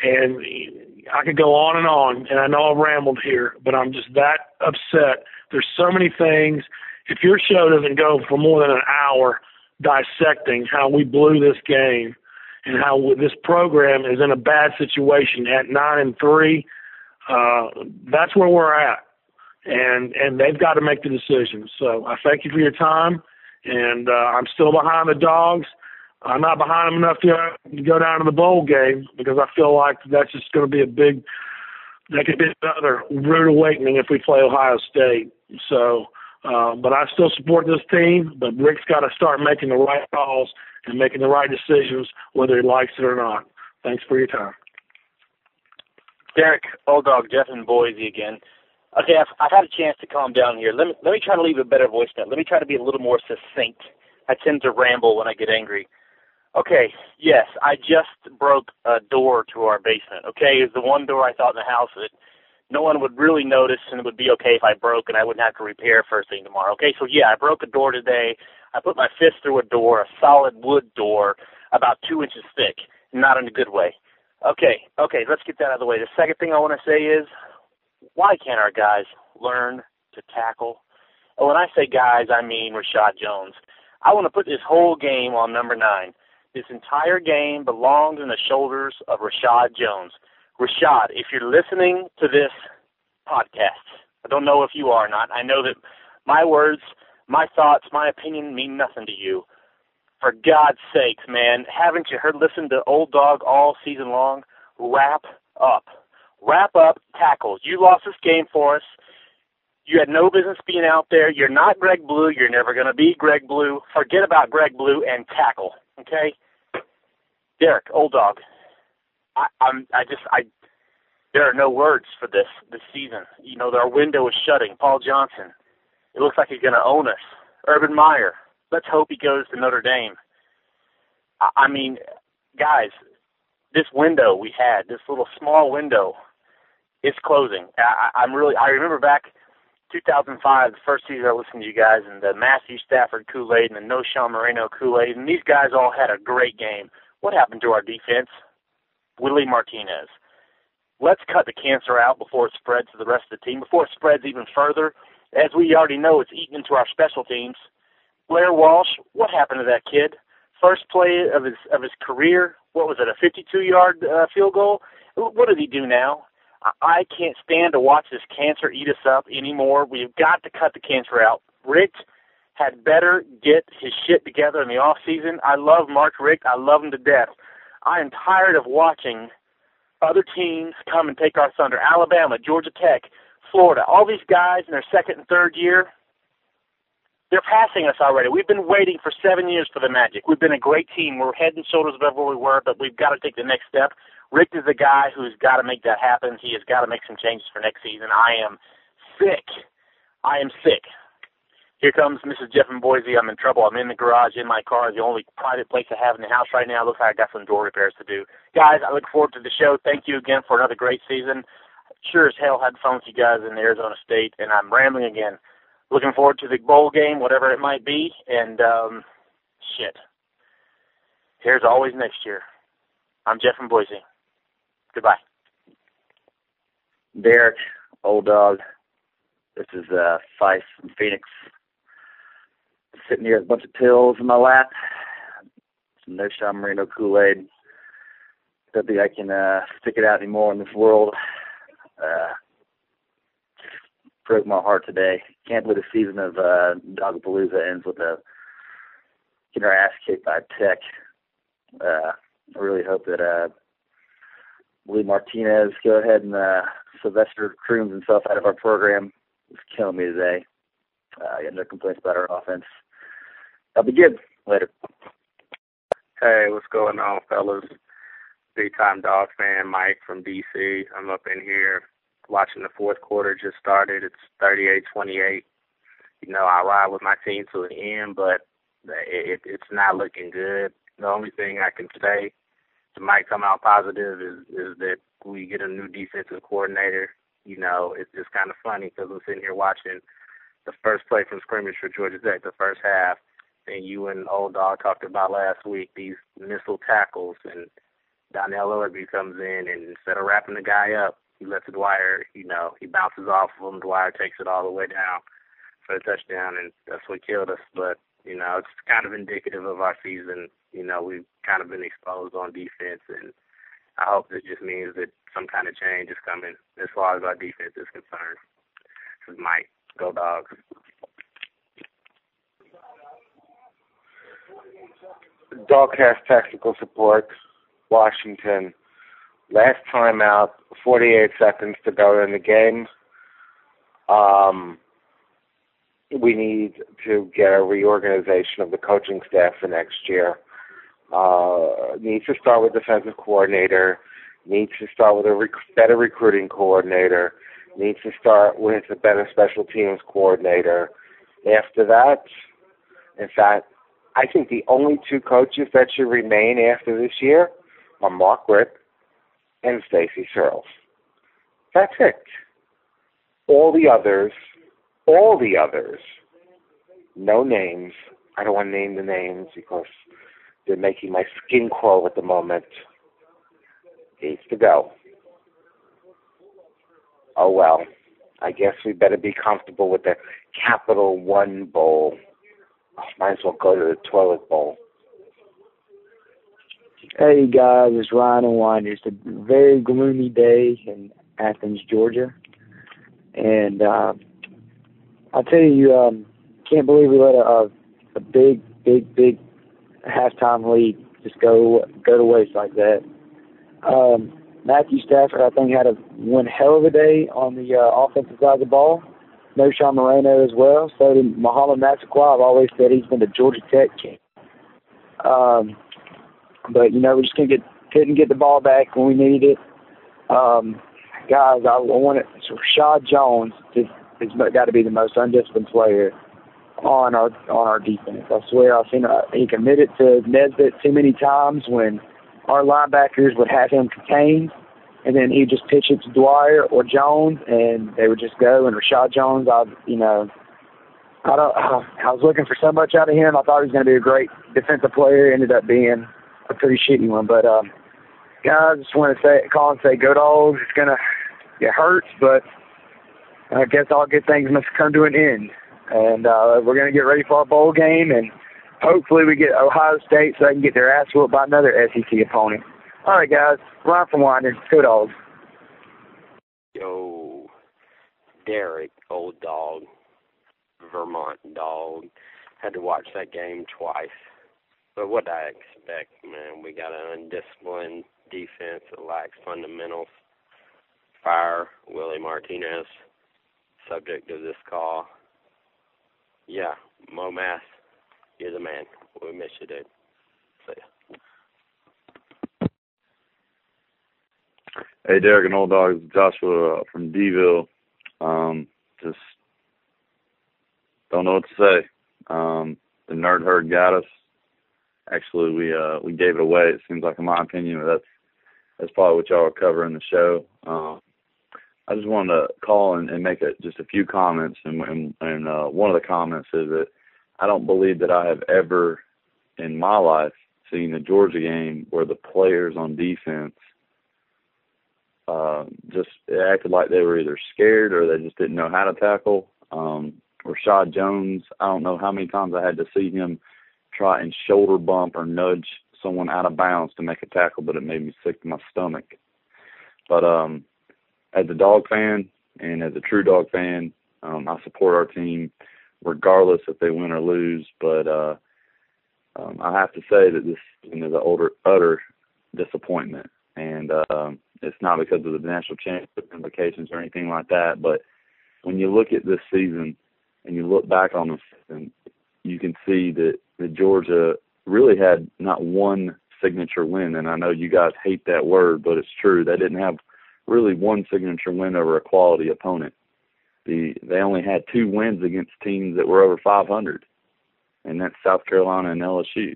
And I could go on and on, and I know I've rambled here, but I'm just that upset. There's so many things. If your show doesn't go for more than an hour dissecting how we blew this game and how this program is in a bad situation at nine and three, uh, that's where we're at. And and they've got to make the decision. So I thank you for your time, and uh, I'm still behind the dogs. I'm not behind them enough to go down to the bowl game because I feel like that's just going to be a big. That could be another rude awakening if we play Ohio State. So, uh, but I still support this team. But Richt's got to start making the right calls and making the right decisions, whether he likes it or not. Thanks for your time. Derek, old dog, Jeff in Boise again. Okay, I've, I've had a chance to calm down here. Let me let me try to leave a better voice note. Let me try to be a little more succinct. I tend to ramble when I get angry. Okay, yes, I just broke a door to our basement. Okay, it's the one door I thought in the house that no one would really notice and it would be okay if I broke and I wouldn't have to repair first thing tomorrow. Okay, so yeah, I broke a door today. I put my fist through a door, a solid wood door, about two inches thick, not in a good way. Okay, okay, let's get that out of the way. The second thing I want to say is, why can't our guys learn to tackle? And when I say guys, I mean Reshad Jones. I want to put this whole game on number nine. This entire game belongs in the shoulders of Reshad Jones. Reshad, if you're listening to this podcast, I don't know if you are or not. I know that my words, my thoughts, my opinion mean nothing to you. For God's sakes, man, haven't you heard listen to Old Dog all season long? Wrap up. Wrap up tackles. You lost this game for us. You had no business being out there. You're not Greg Blue. You're never going to be Greg Blue. Forget about Greg Blue and tackle. Okay, Derek, old dog. I, I'm. I just. I. There are no words for this this season. You know, our window is shutting. Paul Johnson. It looks like he's going to own us. Urban Meyer. Let's hope he goes to Notre Dame. I, I mean, guys, this window we had, this little small window, is closing. I, I'm really. I remember back 2005, the first season I listened to you guys, and the Matthew Stafford Kool Aid and the Knowshon Moreno Kool Aid, and these guys all had a great game. What happened to our defense? Willie Martinez. Let's cut the cancer out before it spreads to the rest of the team, before it spreads even further. As we already know, it's eaten into our special teams. Blair Walsh, what happened to that kid? First play of his of his career. What was it? A 52-yard uh, field goal. What did he do now? I can't stand to watch this cancer eat us up anymore. We've got to cut the cancer out. Richt had better get his shit together in the off season. I love Mark Richt. I love him to death. I am tired of watching other teams come and take our thunder. Alabama, Georgia Tech, Florida, all these guys in their second and third year, they're passing us already. We've been waiting for seven years for the Magic. We've been a great team. We're head and shoulders above where we were, but we've got to take the next step. Richt is the guy who's got to make that happen. He has got to make some changes for next season. I am sick. I am sick. Here comes Mrs. Jeff in Boise. I'm in trouble. I'm in the garage in my car. The only private place I have in the house right now. Looks like I got some door repairs to do. Guys, I look forward to the show. Thank you again for another great season. Sure as hell had fun with you guys in Arizona State, and I'm rambling again. Looking forward to the bowl game, whatever it might be, and um, shit. Here's always next year. I'm Jeff in Boise. Goodbye. Derek, old dog. This is uh, Fife from Phoenix sitting here with a bunch of pills in my lap, some Knowshon Moreno Kool-Aid. Don't think I can uh, stick it out anymore in this world. Uh, broke my heart today. Can't believe the season of uh, Dogapalooza ends with a getting our ass kicked by Tech. Uh, I really hope that uh, Lee Martinez go ahead and uh, Sylvester Crooms himself out of our program. It's killing me today. Uh, I no complaints about our offense. I'll be good. Later. Hey, what's going on, fellas? Big time dog fan, Mike from DC. I'm up in here watching the fourth quarter just started. It's 38-28. You know, I ride with my team to the end, but it, it, it's not looking good. The only thing I can say might come out positive is is that we get a new defensive coordinator. You know, it's just kind of funny because I'm sitting here watching the first play from scrimmage for Georgia Tech, the first half, and you and old dog talked about last week these missile tackles and Dannell Ellerbe comes in and instead of wrapping the guy up, he lets Dwyer, you know, he bounces off of him, Dwyer takes it all the way down for the touchdown and that's what killed us. But, you know, it's kind of indicative of our season. You know, we've kind of been exposed on defense and I hope this just means that some kind of change is coming as far as our defense is concerned. This is Mike. Go dogs. DawgCast Technical Support, Washington. Last time out, 48 seconds to go in the game. Um, we need to get a reorganization of the coaching staff for next year. Uh, needs to start with defensive coordinator. Needs to start with a rec- better recruiting coordinator. Needs to start with a better special teams coordinator. After that, in fact, I think the only two coaches that should remain after this year are Mark Richt and Stacy Searles. That's it. All the others, all the others, no names. I don't want to name the names because they're making my skin crawl at the moment. Needs to go. Oh well. I guess we better be comfortable with the Capital One Bowl. Oh, might as well go to the toilet bowl. Hey guys, it's Ryan and Wine. It's a very gloomy day in Athens, Georgia, and uh, I'll tell you, um, can't believe we let a, a big, big, big halftime lead just go go to waste like that. Um, Matthew Stafford, I think, had a one hell of a day on the uh, offensive side of the ball. Knowshon Moreno as well. So did Mohamed Massaquoi. I've always said he's been the Georgia Tech king. Um, but you know, we just couldn't get couldn't get the ball back when we needed it. Um, guys, I want it. So Reshad Jones is got to be the most undisciplined player on our on our defense. I swear, I've seen uh, he committed to Nesbitt too many times when our linebackers would have him contained, and then he'd just pitch it to Dwyer or Jones, and they would just go. And Reshad Jones, I you know, I don't. I was looking for so much out of him. I thought he was going to be a great defensive player. Ended up being a pretty shitty one. But um, guys, just want to say, call and say, go dogs. It's gonna, it hurts, but I guess all good things must come to an end. And uh, we're gonna get ready for our bowl game, and hopefully we get Ohio State so they can get their ass whooped by another SEC opponent. All right, guys, Ron from Winder, go dogs. Yo, Derek, old dog, Vermont dog. Had to watch that game twice. But what I expect, man, we got an undisciplined defense that lacks fundamentals. Fire Willie Martinez, subject of this call. Yeah, Mo Mass, you're the man. We miss you, dude. See ya. Hey, Derek and Old Dogs, Joshua from Deville. Um, just don't know what to say. Um, the nerd herd got us. Actually, we uh, we gave it away. It seems like, in my opinion, that's that's probably what y'all are covering the show. Um, I just wanted to call and, and make a, just a few comments, and, and, and uh, one of the comments is that I don't believe that I have ever in my life seen a Georgia game where the players on defense uh, just acted like they were either scared or they just didn't know how to tackle. Um, Reshad Jones, I don't know how many times I had to see him try and shoulder bump or nudge someone out of bounds to make a tackle, but it made me sick to my stomach. But um, as a dog fan and as a true dog fan, um, I support our team regardless if they win or lose. But uh, um, I have to say that this is an utter, utter disappointment, and um, it's not because of the national championship implications or anything like that. But when you look at this season and you look back on the season, you can see that, that Georgia really had not one signature win. And I know you guys hate that word, but it's true. They didn't have really one signature win over a quality opponent. The they only had two wins against teams that were over 500, and that's South Carolina and LSU.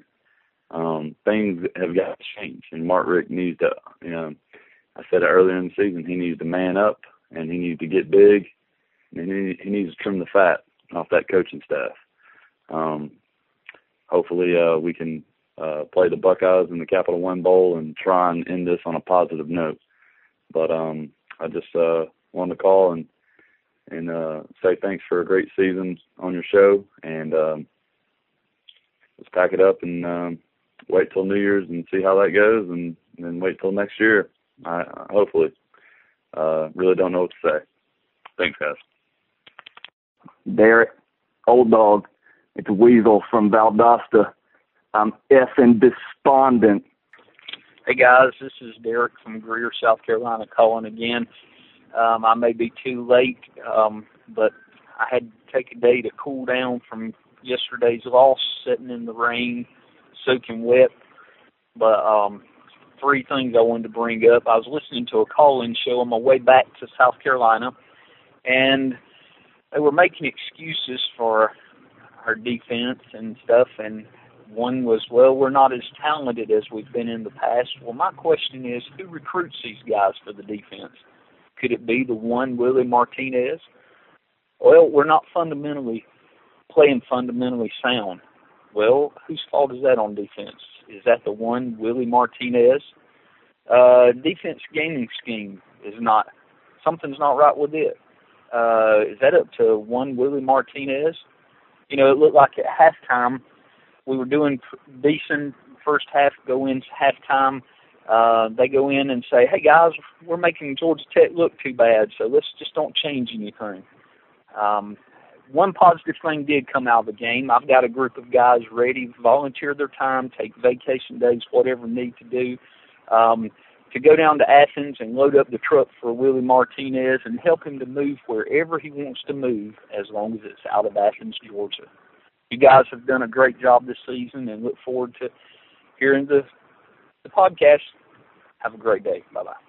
Um, things have got to change, and Mark Richt needs to. You know, I said earlier in the season. He needs to man up, and he needs to get big, and he, he needs to trim the fat off that coaching staff. Um, hopefully, uh, we can uh, play the Buckeyes in the Capital One Bowl and try and end this on a positive note. But um, I just uh, wanted to call and and uh, say thanks for a great season on your show, and um, let's pack it up and um, wait till New Year's and see how that goes, and, then wait till next year. I, hopefully, uh, really don't know what to say. Thanks, guys. Derek, old dog, it's Weasel from Valdosta. I'm effing despondent Hey guys, this is Derek from Greer, South Carolina, calling again. Um, I may be too late, um, but I had to take a day to cool down from yesterday's loss, sitting in the rain, soaking wet. But um, three things I wanted to bring up. I was listening to a call-in show on my way back to South Carolina, and they were making excuses for our defense and stuff, and one was, well, we're not as talented as we've been in the past. Well, my question is, who recruits these guys for the defense? Could it be the one Willie Martinez? Well, we're not fundamentally playing fundamentally sound. Well, whose fault is that on defense? Is that the one Willie Martinez? Uh, defense gaming scheme is not something's not right with it. Uh, is that up to one Willie Martinez? You know, it looked like at halftime we were doing decent first half go in halftime. Uh, they go in and say, "Hey guys, we're making Georgia Tech look too bad, so let's just don't change anything." Um, one positive thing did come out of the game. I've got a group of guys ready volunteer their time, take vacation days, whatever need to do, um, to go down to Athens and load up the truck for Willie Martinez and help him to move wherever he wants to move, as long as it's out of Athens, Georgia you guys have done a great job this season and look forward to hearing the, the podcast. Have a great day. Bye bye.